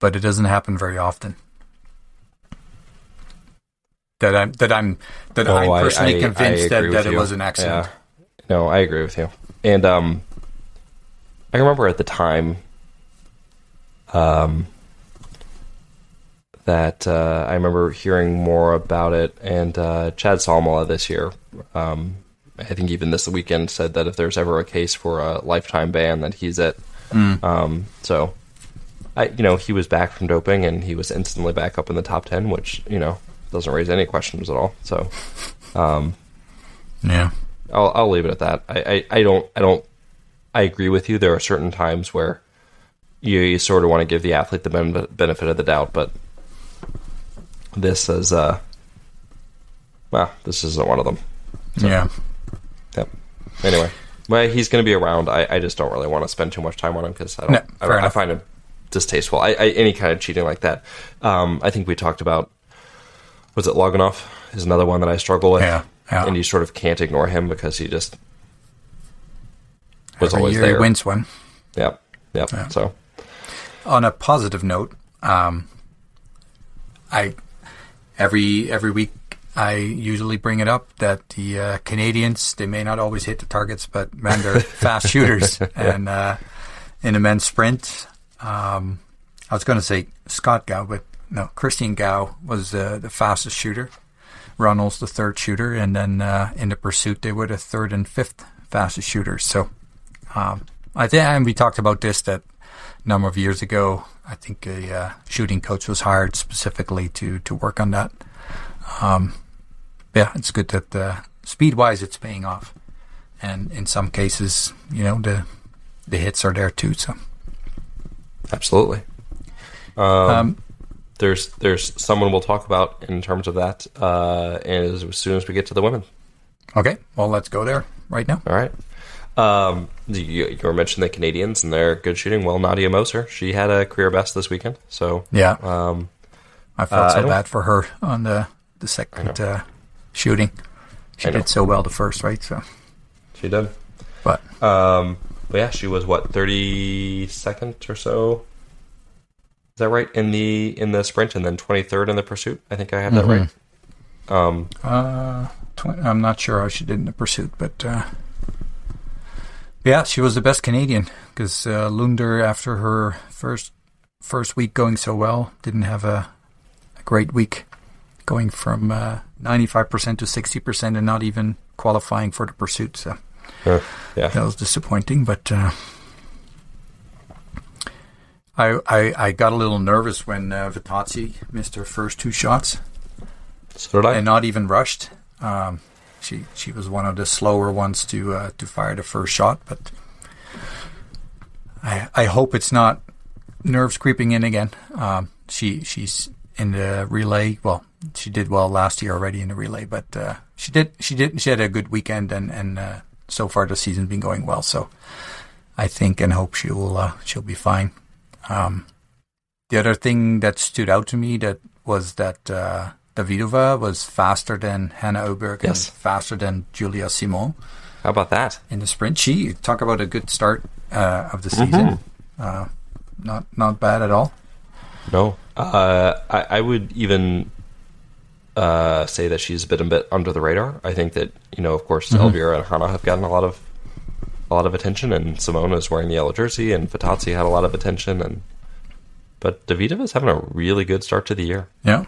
but it doesn't happen very often. That I'm that I'm that Oh, I'm personally I- convinced I that, that it was an accident. Yeah. No, I agree with you. And um, I remember at the time, um, that uh, I remember hearing more about it, and uh, Chad Salmela this year, um, I think even this weekend said that if there's ever a case for a lifetime ban, that he's it. Um, so, I you know he was back from doping, and he was instantly back up in the top ten, which you know doesn't raise any questions at all. So. Um, Yeah. I'll I'll leave it at that. I, I, I don't I don't I agree with you. There are certain times where you, you sort of want to give the athlete the benefit of the doubt, but this is uh, well, this isn't one of them. Yeah. Yep. Anyway, well, he's going to be around. I, I just don't really want to spend too much time on him because I don't. No, I, I find him distasteful. I, I any kind of cheating like that. Um, I think we talked about was it Loginov is another one that I struggle with. Yeah, yeah. And you sort of can't ignore him because he just was Every always year there. he wins one. Yep. Yep. So On a positive note, um, I every every week I usually bring it up that the uh, Canadians they may not always hit the targets, but man, they're fast shooters. And uh, in the men's sprint, um, I was going to say Scott Gow, but no, Christian Gow was uh, the fastest shooter. Runnalls the third shooter, and then uh, in the pursuit they were the third and fifth fastest shooters. So um, I think, and we talked about this that a number of years ago. I think a uh, shooting coach was hired specifically to to work on that. Um, yeah, it's good that uh, speed wise it's paying off, and in some cases, you know the the hits are there too. So absolutely. Um, um, there's there's someone we'll talk about in terms of that uh, as, as soon as we get to the women. okay, well let's go there right now. All right. Um, you, you were mentioning the Canadians and their good shooting. Well, Nadia Moser, she had a career best this weekend. So, Yeah, um, I felt uh, so don't- bad for her on the the second uh, shooting. She did so well the first, right? So, she did. but Um, but yeah, she was what thirty second or so. Is that right in the in the sprint and then twenty third in the pursuit? I think I have that right. Um, Uh, tw- I'm not sure how she did in the pursuit, but uh, yeah, she was the best Canadian because uh, Lunder, after her first first week going so well, didn't have a, a great week, going from uh, 95% to 60% and not even qualifying for the pursuit. So uh, yeah, that was disappointing, but. Uh, I, I, I got a little nervous when uh, Vittozzi missed her first two shots so did I. and not even rushed. Um, she she was one of the slower ones to uh, to fire the first shot, but I I hope it's not nerves creeping in again. Um, she she's in the relay. Well, she did well last year already in the relay, but uh, she did she did she had a good weekend, and and uh, so far the season's been going well. So I think and hope she will uh, she'll be fine. Um, the other thing that stood out to me that was that uh, Davidova was faster than Hanna Oberg Yes. and faster than Julia Simon How about that? in the sprint. She talk about a good start uh, of the season. Uh, not not bad at all. No, uh, I, I would even uh, say that she's a bit a bit under the radar. I think that you know, of course, Elvira and Hannah have gotten a lot of a lot of attention, and Simon is wearing the yellow jersey, and Vittozzi had a lot of attention, and but Davidova is having a really good start to the year. Yeah,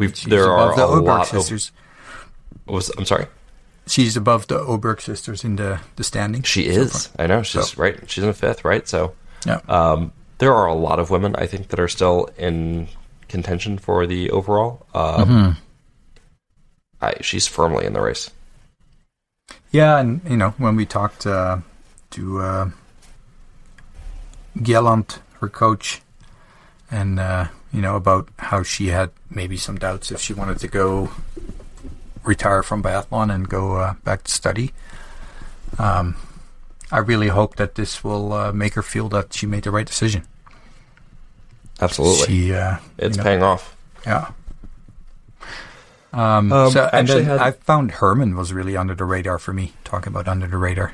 We've she's there are the a Oberg lot sisters. of. Was, I'm sorry, She's above the Oberg sisters in the the standings. she is. I know she's So- right. She's in fifth, right? So Yeah, Um, there are a lot of women I think that are still in contention for the overall. Um, Mm-hmm. I, she's firmly in the race. yeah, and you know when we talked uh, to uh, her coach, and uh, you know about how she had maybe some doubts if she wanted to go retire from biathlon and go uh, back to study. Um, I really hope that this will uh, make her feel that she made the right decision. Absolutely, She, uh, it's you know, paying off. yeah. Um, Um, so, I and then had- I found Herrmann was really under the radar for me. Talking about under the radar.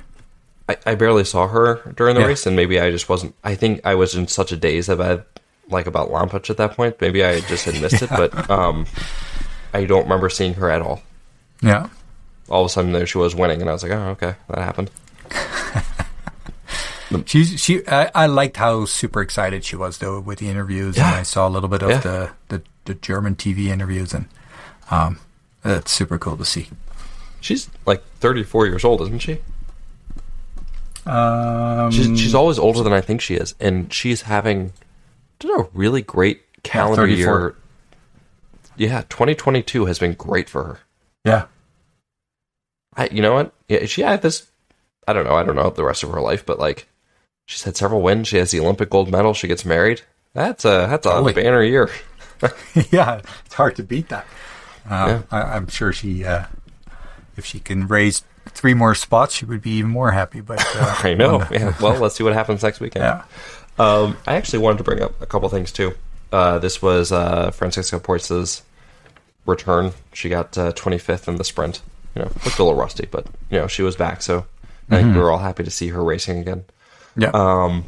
I, I barely saw her during the Yeah. race, and maybe I just wasn't. I think I was in such a daze about like about Lampic at that point. Maybe I just had missed it, but um, I don't remember seeing her at all. Yeah, All of a sudden, there she was winning, and I was like, "Oh, okay, that happened." she's she. I, I liked how super excited she was though with the interviews, and Yeah. I saw a little bit of Yeah. the, the the German TV interviews, and um, that's super cool to see. She's like 34 years old, isn't she? Um, She's, she's always older than I think she is, and she's having did a really great calendar 34. year. Yeah, 2022 has been great for her. yeah, I, you know what? Yeah, she had this. I don't know. I don't know the rest of her life, but like she's had several wins. She has the Olympic gold medal. She gets married. That's a that's a banner year. yeah, it's hard to beat that. Uh, Yeah. I, I'm sure she, uh, if she can raise three more spots, she would be even more happy. But uh, I know. Yeah. Well, let's see what happens next weekend. yeah, Um, I actually wanted to bring up a couple things too. Uh, this was uh, Franziska Preuss's return. She got uh, 25th in the sprint. You know, looked a little rusty, but you know she was back, so I think we were all happy to see her racing again. yeah, Um,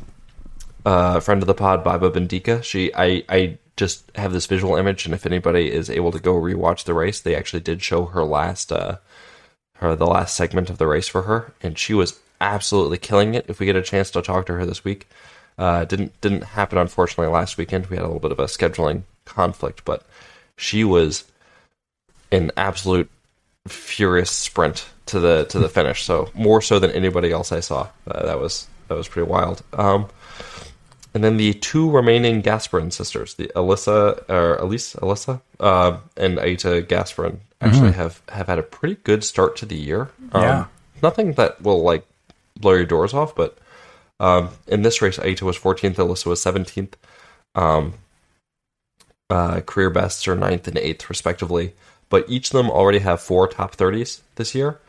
uh, friend of the pod, Baiba Bendika. She, I, I just have this visual image, and if anybody is able to go rewatch the race, they actually did show her last, uh, her the last segment of the race for her, and she was absolutely killing it. If we get a chance to talk to her this week, uh, didn't didn't happen unfortunately last weekend. We had a little bit of a scheduling conflict, but she was an absolute furious sprint to the to the finish. So more so than anybody else I saw. Uh, that was that was pretty wild. Um, and then the two remaining Gasparin sisters, the Alyssa or Elise Alyssa uh, and Aita Gasparin, actually have have had a pretty good start to the year. Um, Yeah. Nothing that will like blow your doors off, but um, in this race, Aita was 14th, Alyssa was 17th. Um, uh, career bests are 9th and 8th, respectively. But each of them already have four top 30s this year.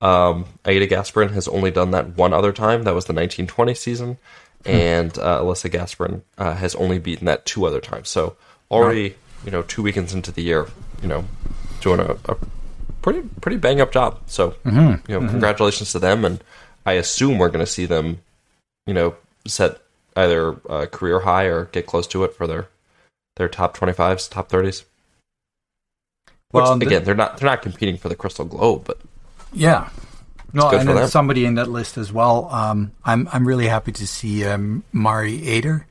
Um, Aita Gasparin has only done that one other time. That was the 1920 season. And uh, Alyssa Gasparin uh, has only beaten that two other times. So already, you know, two weekends into the year, you know, doing a, a pretty pretty bang up job. So you know, congratulations to them. And I assume we're going to see them, you know, set either a career high or get close to it for their their top 25s, top 30s. Which Well, the- again, they're not they're not competing for the Crystal Globe, but yeah. No, and for then them. somebody in that list as well. Um, I'm I'm really happy to see um, Mari Eder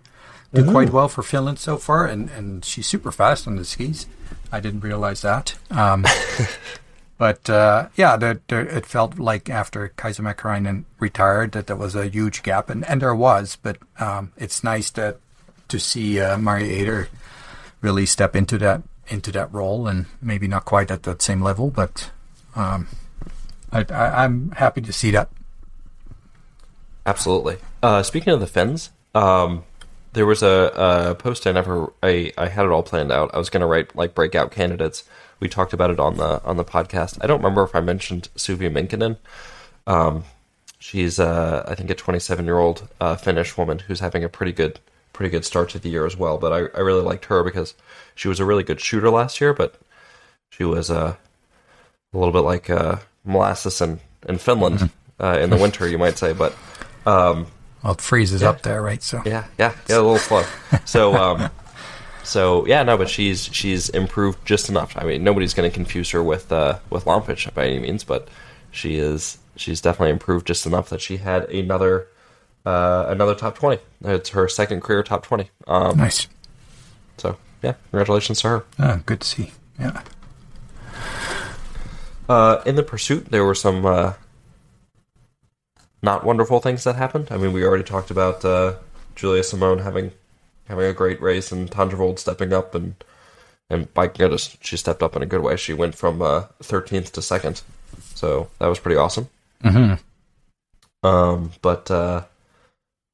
do quite well for Finland so far, and, and she's super fast on the skis. I didn't realize that. Um, but uh, yeah, it felt like after Kaisa Mäkäräinen retired that there was a huge gap, and, and there was. But um, it's nice that to see uh, Mari Eder really step into that into that role, and maybe not quite at that same level, but um, I, I'm happy to see that. Absolutely. Uh, speaking of the Finns, um, there was a, a post I never I, I had it all planned out. I was going to write like breakout candidates. We talked about it on the on the podcast. I don't remember if I mentioned Suvi Minkkinen. Um, she's uh, I think a 27 year old uh, Finnish woman who's having a pretty good pretty good start to the year as well. But I, I really liked her because she was a really good shooter last year, but she was uh, a little bit like uh, molasses in, in Finland uh, in the winter, you might say. But um, Well, it freezes Yeah. up there, right? So yeah, yeah, yeah, a little slow. So, um, so yeah, no, but she's she's improved just enough. I mean, nobody's going to confuse her with uh, with Lampic by any means, but she is she's definitely improved just enough that she had another uh, another top twenty. It's her second career top twenty. Um, nice. so yeah, congratulations to her. Ah, good to see. Yeah. Uh, in the pursuit, there were some uh, not wonderful things that happened. I mean, we already talked about uh, Julia Simon having having a great race and Tandrevold stepping up and and by goodness, she stepped up in a good way. She went from uh, 13th to second, so that was pretty awesome. hmm Um, but uh,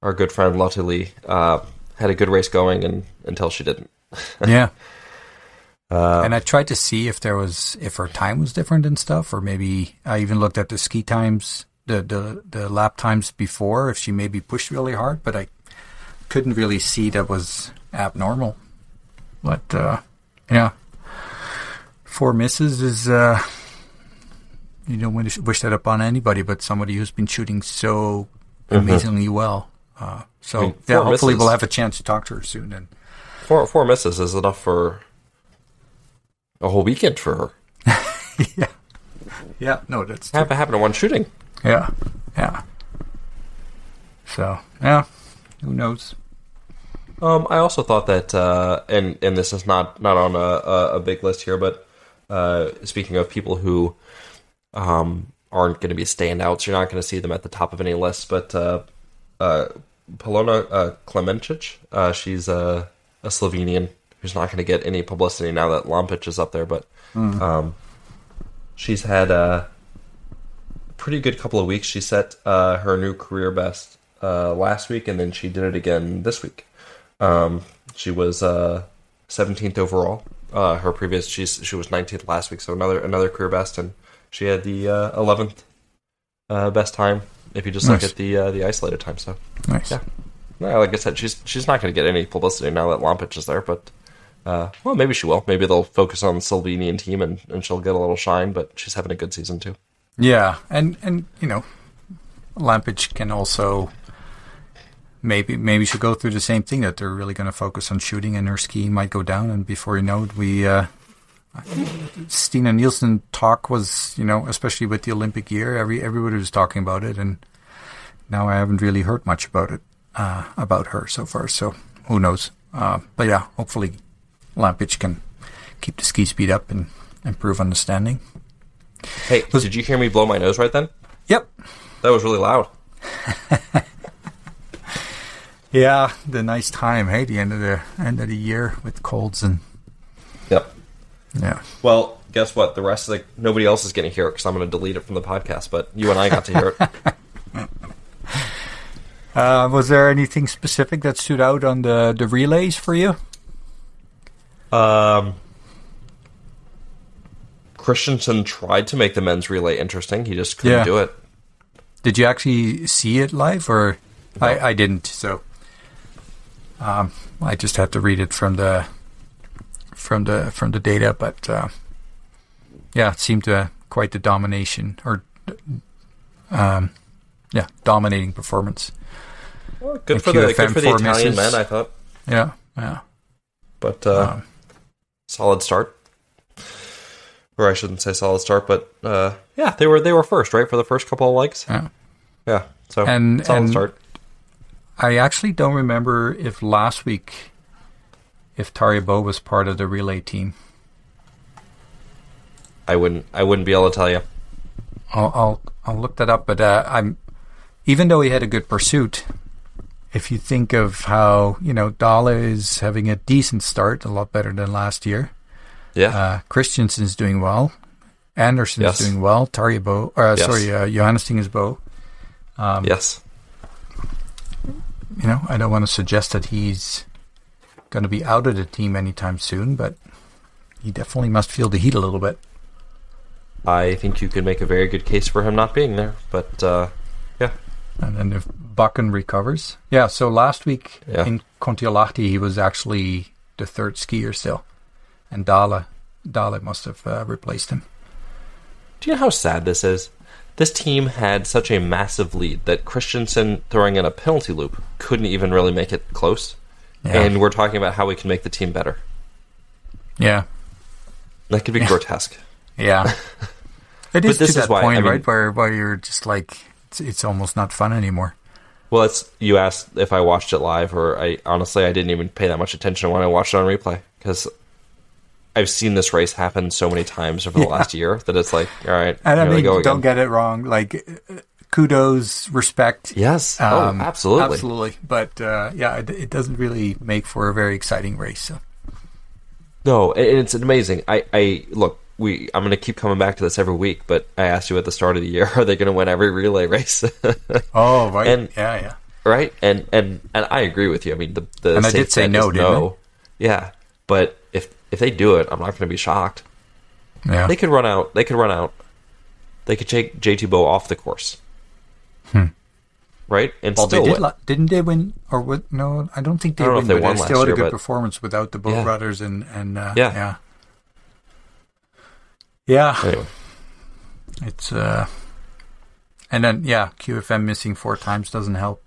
our good friend Lotte Lie uh, had a good race going and until she didn't. yeah. Uh, and I tried to see if there was if her time was different and stuff, or maybe I even looked at the ski times, the the the lap times before, if she maybe pushed really hard, but I couldn't really see that was abnormal. But uh, yeah, four misses is uh, you don't wish, wish that upon anybody, but somebody who's been shooting so amazingly well. Uh, so I mean, yeah, hopefully we'll have a chance to talk to her soon. And four four misses is enough for a whole weekend for her. yeah, yeah, no, that's Have happened in one shooting. Yeah, yeah. So yeah, who knows? Um, I also thought that, uh, and and this is not not on a, a, big list here, but uh, speaking of people who um, aren't going to be standouts, you're not going to see them at the top of any list. But uh, uh, Polona uh, Klemencic, uh, she's a, a Slovenian who's not going to get any publicity now that Lampic is up there, but um, she's had a pretty good couple of weeks. She set uh, her new career best uh, last week, and then she did it again this week. Um, she was uh, 17th overall. Uh, her previous she's she was 19th last week, so another another career best, and she had the uh, 11th uh, best time if you just look at the uh, the isolated time. So Nice. Yeah. yeah, like I said, she's she's not going to get any publicity now that Lampic is there, but. Uh, well, maybe she will. Maybe they'll focus on the Slovenian team and, and she'll get a little shine, but she's having a good season too. Yeah, and and you know, Lampic can also maybe maybe she'll go through the same thing that they're really going to focus on shooting, and her skiing might go down, and before you know it, we. Uh, Stina Nilsson talk was, you know, especially with the Olympic year, every everybody was talking about it, and now I haven't really heard much about it uh, about her so far. So who knows? Uh, but yeah, hopefully Lampic can keep the ski speed up and improve understanding. Hey, did you hear me blow my nose right then? Yep, That was really loud. Yeah, the nice time, hey, the end of the end of the year with colds and Yep. yeah. Well, guess what? The rest of the nobody else is going to hear it because I'm going to delete it from the podcast. But you and I got to hear it. Uh, was there anything specific that stood out on the the relays for you? Um, Christiansen tried to make the men's relay interesting. He just couldn't Yeah. do it. Did you actually see it live, or No. I, I didn't? So, um, I just had to read it from the from the from the data. But uh, yeah, it seemed to quite the domination, or um, yeah, dominating performance. Well, good for the good for the Italian misses. men, I thought. Yeah, yeah. But uh, Um, solid start, or I shouldn't say solid start, but uh, yeah, they were they were first, right, for the first couple of legs. yeah. Yeah, so And- solid and- start. I actually don't remember if last week if Tarjei Boe was part of the relay team. I wouldn't I wouldn't be able to tell you. I'll I'll, I'll look that up. But uh, I'm even though he had a good pursuit, if you think of how you know Dale is having a decent start, a lot better than last year. Yeah, Uh, Christiansen's doing well. Andersen's Yes. doing well. Tarjei Boe, uh, Yes. sorry, uh, Johannes Thingnes Boe. Um, yes. You know, I don't want to suggest that he's going to be out of the team anytime soon, but he definitely must feel the heat a little bit. I think you could make a very good case for him not being there, but uh, yeah, And then if Buchan recovers. Yeah, so last week Yeah. in Kontiolahti, he was actually the third skier still. And Dale, Dale must have uh, replaced him. Do you know how sad this is? This team had such a massive lead that Christiansen throwing in a penalty loop couldn't even really make it close. Yeah. And we're talking about how we can make the team better. Yeah, That could be grotesque. yeah. It is this to is that why, point, I mean- right, where, where you're just like, it's, it's almost not fun anymore. Well, it's you asked if I watched it live, or I honestly I didn't even pay that much attention when I watched it on replay because I've seen this race happen so many times over the Yeah. last year that it's like, all right, And I mean, don't get it wrong. Like, kudos, respect. yes, Um, oh, absolutely. Absolutely. But uh, yeah, it, it doesn't really make for a very exciting race. So. No, and it's amazing. I, I look. We, I'm going to keep coming back to this every week, but I asked you at the start of the year, are they going to win every relay race? Oh, right. And- yeah, yeah. right? And and and I agree with you. I mean, the the And I did say no, no. Yeah, but if if they do it, I'm not going to be shocked. Yeah. They could run out. They could run out. They could take JT Boe off the course, right? And Well, they still did, win. didn't they win? Or what? No, I don't think they I don't win. they but won they last still had year, a good but- performance without the Boe Yeah. brothers and and uh, Yeah. yeah, yeah. Anyway, It's uh, and then yeah, QFM missing four times doesn't help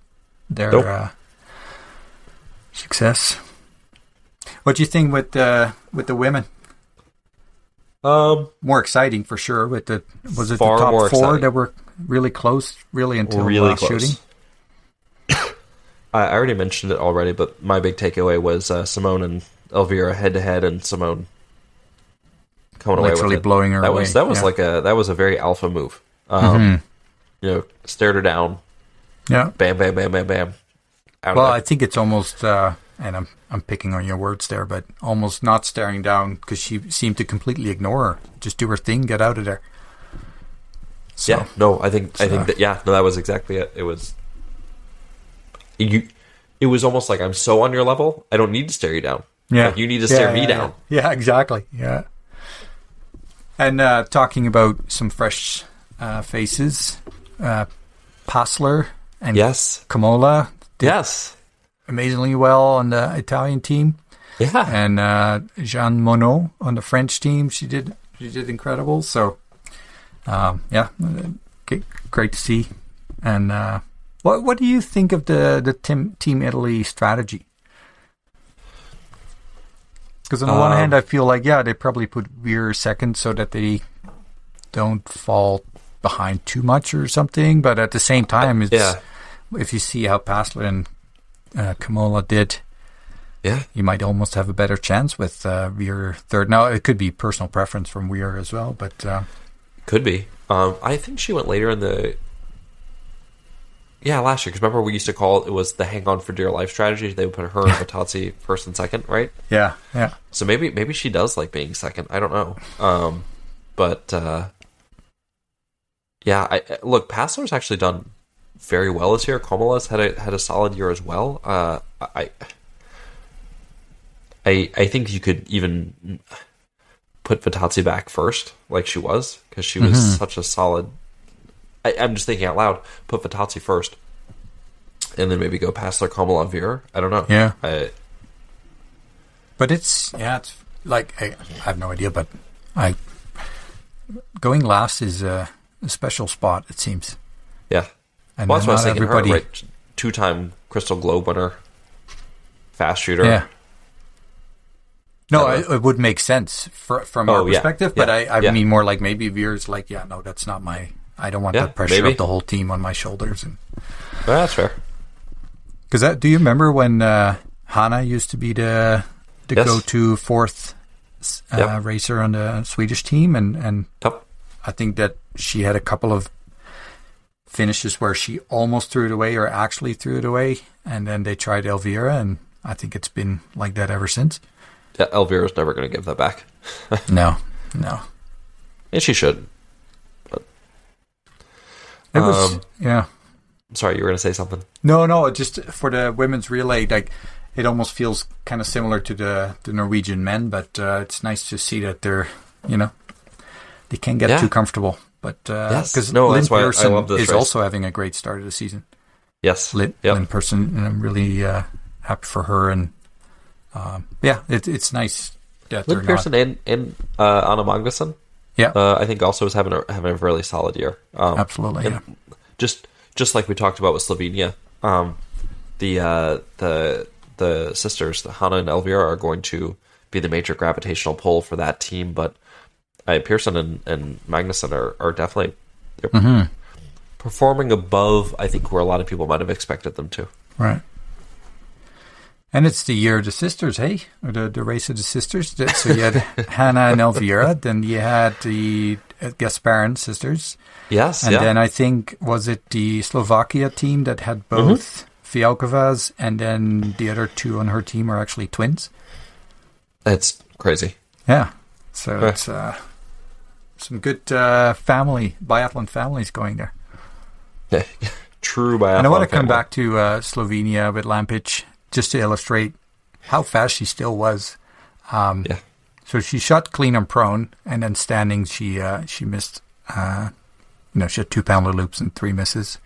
their Nope. uh, success. What do you think with uh, with the women? um, More exciting for sure. With the was it the top four exciting. that were really close, really until really last close. shooting? I I already mentioned it already, but my big takeaway was uh, Simon and Elvira head to head, and Simon coming away Literally with it. blowing her that away. was that was yeah. like a that was a very alpha move. Um, Mhm. You know, stared her down, yeah. bam, bam, bam, bam, bam. Well, I think it's almost, uh, and I'm I'm picking on your words there, but almost not staring down because she seemed to completely ignore her. Just do her thing, get out of there. So, Yeah, no, I think I think that yeah, no, that was exactly it. It was you. It was almost like I'm so on your level, I don't need to stare you down. Yeah, Like, you need to Yeah, stare me yeah, down. Yeah. Yeah, exactly. Yeah. And uh, talking about some fresh uh, faces, uh, Passler and Yes, Kamola did yes, amazingly well on the Italian team, yeah. and uh, Jeanmonnot on the French team. She did she did incredible. So, um, yeah, great to see. And uh, what what do you think of the the team Team Italy strategy? Because on the one Um, hand, I feel like yeah, they probably put Wierer second so that they don't fall behind too much or something. But at the same time, it's, yeah, if you see how Passler and uh, Comola did, yeah. you might almost have a better chance with uh, Wierer third. Now it could be personal preference from Wierer as well, but uh, Could be. Um, I think she went later in the. Yeah, last year. Because remember, we used to call it, it was the hang on for dear life strategy. They would put her and Vittozzi first and second, right? yeah, yeah, So maybe maybe she does like being second. I don't know. Um, but uh, yeah, I, I- look, Passler's actually done very well this year. Comola's had a had a solid year as well. Uh, I I I think you could even put Vittozzi back first, like she was, because she was Mm-hmm. such a solid. I, I'm just thinking out loud. Put Vittozzi first, and then maybe go past their Komola, Wierer. I don't know. Yeah. I, but it's yeah, it's like I, I have no idea, but I going last is a, a special spot. It seems, yeah. And Well, that's what I was thinking. everybody. Her, right? Two-time Crystal Globe winner, fast shooter. Yeah. No, I it, would make sense fr from Oh, our yeah. perspective, but Yeah. I, I Yeah. mean more like maybe Wierer's like, yeah, no, that's not my. I don't want Yeah, the pressure maybe. of the whole team on my shoulders. And Well, that's fair. because that, do you remember when uh, Hannah used to be the the Yes. go-to fourth uh, Yep. racer on the Swedish team, and and Yep. I think that she had a couple of finishes where she almost threw it away or actually threw it away, and then they tried Elvira, and I think it's been like that ever since. Yeah, Elvira's never going to give that back, No, no, and she should. it was Um, yeah. Sorry, you were going to say something. No, no, just for the women's relay, like it almost feels kind of similar to the the Norwegian men, but uh, it's nice to see that they're you know they can't get Yeah. too comfortable. But Yes. because No, Linn that's why I Persson is race. also having a great start of the season. Yes. Linn, Yep. Linn Persson, and I'm really uh, happy for her. And um, yeah, it, it's nice that Linn Persson and, and uh, Anna Magnusson. Yeah, uh, I think also is having a having a really solid year. Um, absolutely. Yeah. just just like we talked about with Slovenia, um, the uh, the the sisters, the Hannah and Elvira, are going to be the major gravitational pull for that team. But uh, Persson and, and Magnusson are, are definitely Mm-hmm. performing above, I think, where a lot of people might have expected them to. Right. And it's the year of the sisters, hey? Or the, the race of the sisters. So you had Hannah and Elvira, then you had the uh, Gasparin sisters, Yes, and yeah, then I think, was it the Slovakia team that had both Fialkovas, and then the other two on her team are actually twins? That's crazy. Yeah. So Yeah. it's uh, some good uh, family, biathlon families going there. True biathlon. And I want to come family. back to uh, Slovenia with Lampic just to illustrate how fast she still was. Um, Yeah. So she shot clean and prone, and then standing, she uh, she missed. Uh, you know, she had two pounder loops and three misses.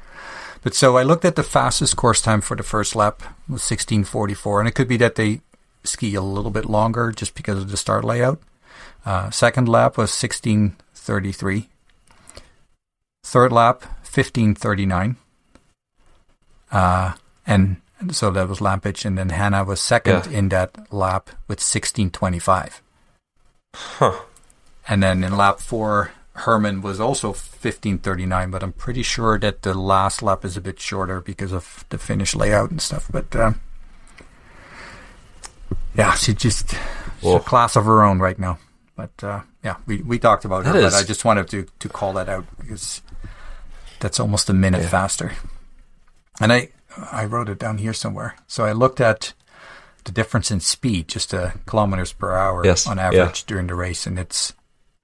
But so I looked at the fastest course time for the first lap was sixteen forty four, and it could be that they ski a little bit longer just because of the start layout. Uh, second lap was sixteen thirty three. Third lap fifteen thirty nine. Uh, and so that was Lampic, and then Hannah was second Yeah. in that lap with sixteen twenty five. Huh. And then in lap four, Herrmann was also fifteen thirty nine, but I'm pretty sure that the last lap is a bit shorter because of the finish layout and stuff. But um, yeah, she just she's a class of her own right now. But uh, yeah, we, we talked about her, That but I just wanted to to call that out because that's almost a minute Yeah. faster. And I I wrote it down here somewhere. So I looked at the difference in speed, just uh, kilometers per hour Yes, on yeah. average during the race, and it's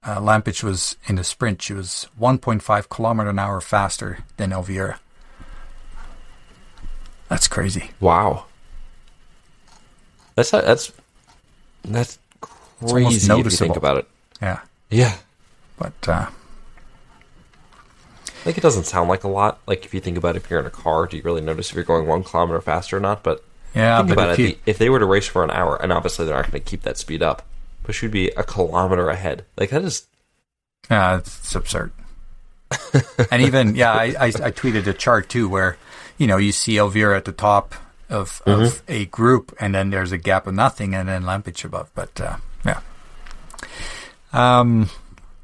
uh, Lampic was in the sprint. She was 1.5 kilometer an hour faster than Elvira. That's crazy. Wow. That's that's that's almost crazy if you think about it. Yeah, Yeah. but uh, Like it doesn't sound like a lot. Like if you think about it, if you're in a car, do you really notice if you're going one kilometer faster or not? But yeah, think but about if it. you, the- If they were to race for an hour, and obviously they're not going to keep that speed up, but she'd be a kilometer ahead. Like that is Yeah, it's, it's absurd. and even yeah, I, I I tweeted a chart too where you know you see Elvira at the top of of a group, and then there's a gap of nothing, and then Lampic above. But uh, yeah, um,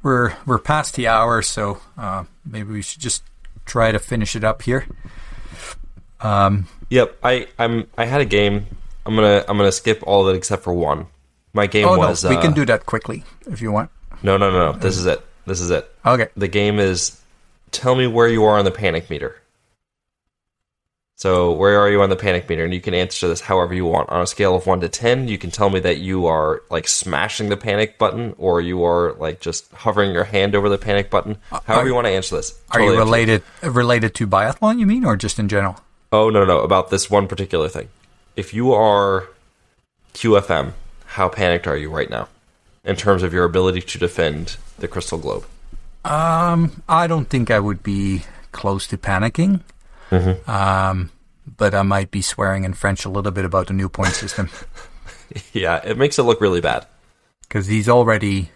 we're we're past the hour, so uh, maybe we should just try to finish it up here. Um, Yep, I I'm I had a game. I'm gonna I'm gonna skip all of it except for one. My game oh was no, we uh, can do that quickly if you want. no no no no. This is it. This is it. Okay, The game is tell me where you are on the panic meter. So where are you on the panic meter? And you can answer this however you want. On a scale of one to ten, you can tell me that you are like smashing the panic button, or you are like just hovering your hand over the panic button. However are- you want to answer this. are you related related to biathlon? You mean, or just in general? Oh no, no, no, about this one particular thing. If you are QFM, how panicked are you right now in terms of your ability to defend the crystal globe? Um, I don't think I would be close to panicking. Um, but I might be swearing in French a little bit about the new point system yeah, it makes it look really bad. because he's already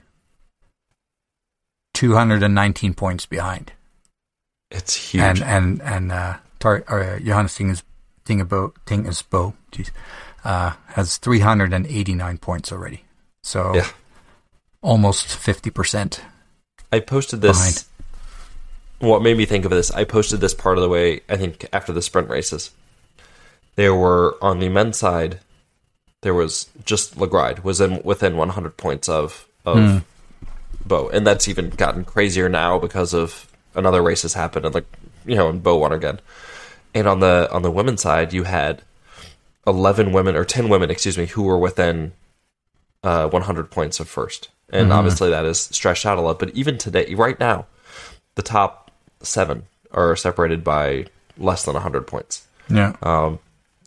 219 points behind, It's huge. and and and uh, Tar- uh, Johannes Thingnes Boe, jeez, uh, has 389 points already. So Yeah. almost 50 percent. I posted this. What made me think of this? I posted this part of the way. I think after the sprint races, there were on the men's side. There was just Laegreid was in within 100 points of of Boe, and that's even gotten crazier now because of another race has happened, and like you know, and Boe won again. And on the on the women's side, you had 11 women or 10 women, excuse me, who were within uh, 100 points of first. And obviously that is stretched out a lot. But even today, right now, the top seven are separated by less than 100 points. Yeah. Um,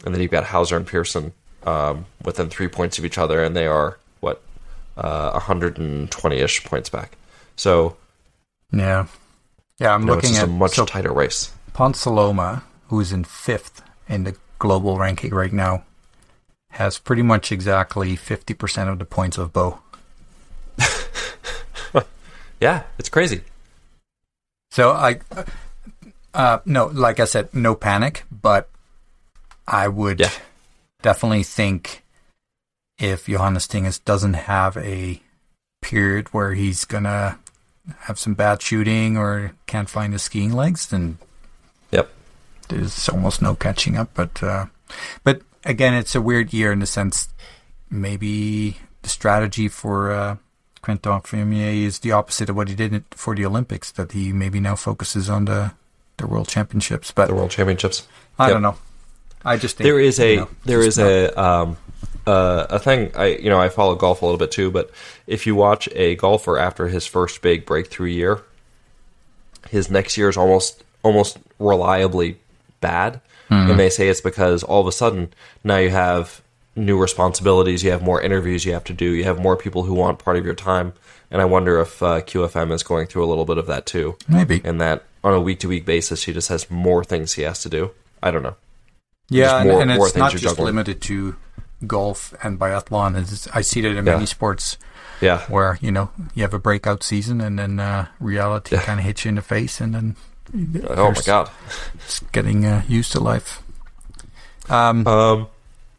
and then you've got Hauser and Persson um, within three points of each other, and they are, what, uh, 120 ish points back. So Yeah. Yeah, I'm you know, it's looking at a much so tighter race. Ponsiluoma, who's in fifth in the global ranking right now, has pretty much exactly 50% of the points of Boe. Yeah, it's crazy. So I, uh, no, like I said, no panic, but I would Yeah. definitely think if Johannes Thingnes doesn't have a period where he's gonna have some bad shooting or can't find his skiing legs, then Yep. there's almost no catching up. But uh, but again, it's a weird year in the sense maybe the strategy for uh, Quentin Fermier is the opposite of what he did for the Olympics. That he maybe now focuses on the the World Championships. But The World Championships. I Yep. don't know. I just think there is a you know, there just a um uh, a thing I you know I follow golf a little bit too, but if you watch a golfer after his first big breakthrough year, his next year is almost almost reliably bad, and they say it's because all of a sudden now you have new responsibilities, you have more interviews you have to do, you have more people who want part of your time, and I wonder if uh, QFM is going through a little bit of that too, maybe. and that on a week to week basis he just has more things he has to do. I don't know. Yeah, Just and, and more it's not just juggling. limited to golf and biathlon. It's, I see that in Yeah. many sports Yeah, where you know you have a breakout season and then uh, reality Yeah. kind of hits you in the face, and then oh my god. just getting uh, used to life. Um, Um,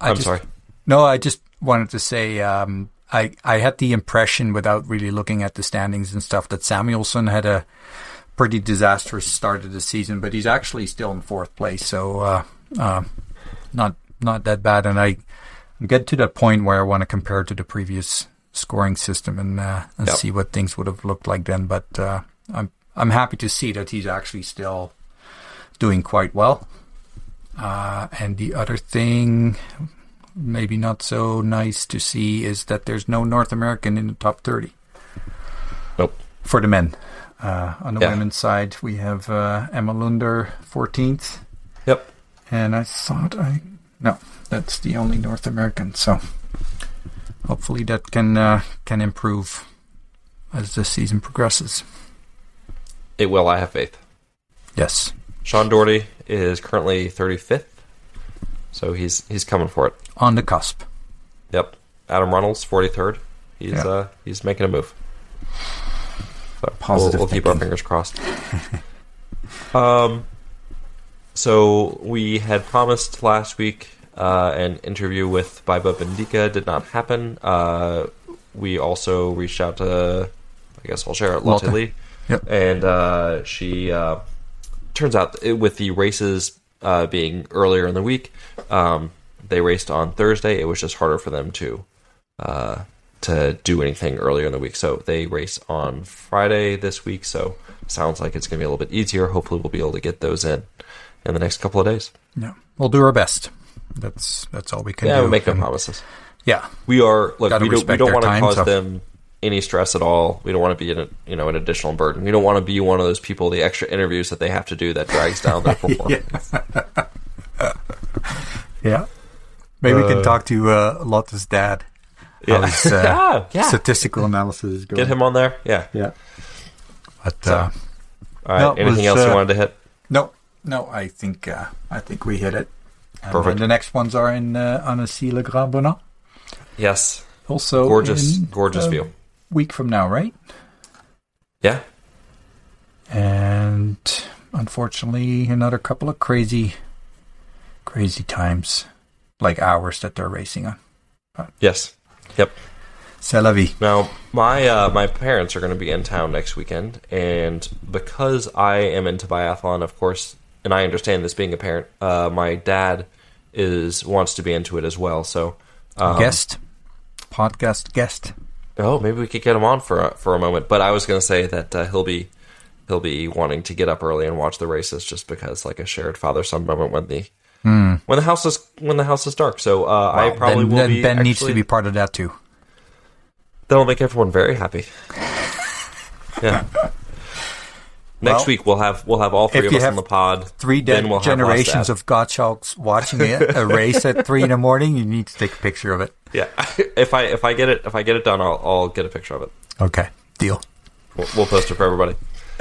I'm just- sorry. No, I just wanted to say um, I I had the impression without really looking at the standings and stuff that Samuelsson had a pretty disastrous start of the season, but he's actually still in fourth place, so uh, uh, not not that bad. And I get to that point where I want to compare to the previous scoring system and uh, and Yep. see what things would have looked like then. But uh, I'm I'm happy to see that he's actually still doing quite well. Uh, and the other thing, maybe not so nice to see, is that there's no North American in the top 30. Nope. for the men. Uh, on the Yeah. women's side, we have uh, Emma Lunder, 14th. Yep. And I thought I. No, that's the only North American. So hopefully that can uh, can improve as the season progresses. It will. I have faith. Yes. Sean Doherty is currently 35th, so he's he's coming for it. On the cusp. Yep. Adam Runnalls, 43rd. He's Yeah. uh he's making a move. So Positive we'll, we'll keep our fingers crossed. um, so we had promised last week uh, an interview with Baiba Bendika. Did not happen. Uh, we also reached out to, I guess I'll share it, Lotte Lotte. Lie. Yep. And uh, she uh, turns out with the races uh, being earlier in the week, um, they raced on Thursday. It was just harder for them to uh, to do anything earlier in the week. So they race on Friday this week. So sounds like it's going to be a little bit easier. Hopefully, we'll be able to get those in in the next couple of days. Yeah. We'll do our best. That's that's all we can do. Yeah, do. we make no promises. Yeah. We are look. Gotta We don't, we don't want to cause so- them any stress at all. We don't want to be an you know an additional burden. We don't want to be one of those people the extra interviews that they have to do that drags down their performance. Yeah. Maybe we Uh, can talk to uh, Lotte's dad. Yeah. his uh, Yeah, yeah. statistical analysis is going. Get him on there. Yeah. Yeah. But uh, All right. No, Anything was, else you uh, wanted to hit? no, no. I think uh, I think we hit it. And Perfect. the next ones are in uh, Annecy Le Grand-Bornand. Yes. Also, Gorgeous, in gorgeous a view. Week from now, right? Yeah. And unfortunately, another couple of crazy, crazy times, like hours that they're racing on. Yes. Yep. C'est la vie. Now, my uh, my parents are going to be in town next weekend, and because I am into biathlon, of course, and I understand this being a parent, uh, my dad is wants to be into it as well. So, um, guest, podcast guest. Oh, maybe we could get him on for a, for a moment. But I was going to say that uh, he'll be he'll be wanting to get up early and watch the races, just because like a shared father son moment when the when the house is when the house is dark. So uh, I probably then, will then be. Ben needs to be part of that too. That'll make everyone very happy. Yeah. Next Well, week we'll have we'll have all three of us on the pod. Three de- we'll generations of Gottschalks watching it a race at three in the morning. You need to take a picture of it. Yeah. if I if I get it if I get it done, I'll I'll get a picture of it. Okay, deal. We'll, we'll post it for everybody.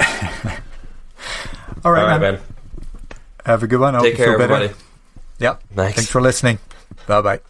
All right, all right, man. man. Have a good one. I hope Take you care, everybody. Yeah. Thanks. Thanks for listening. Bye bye.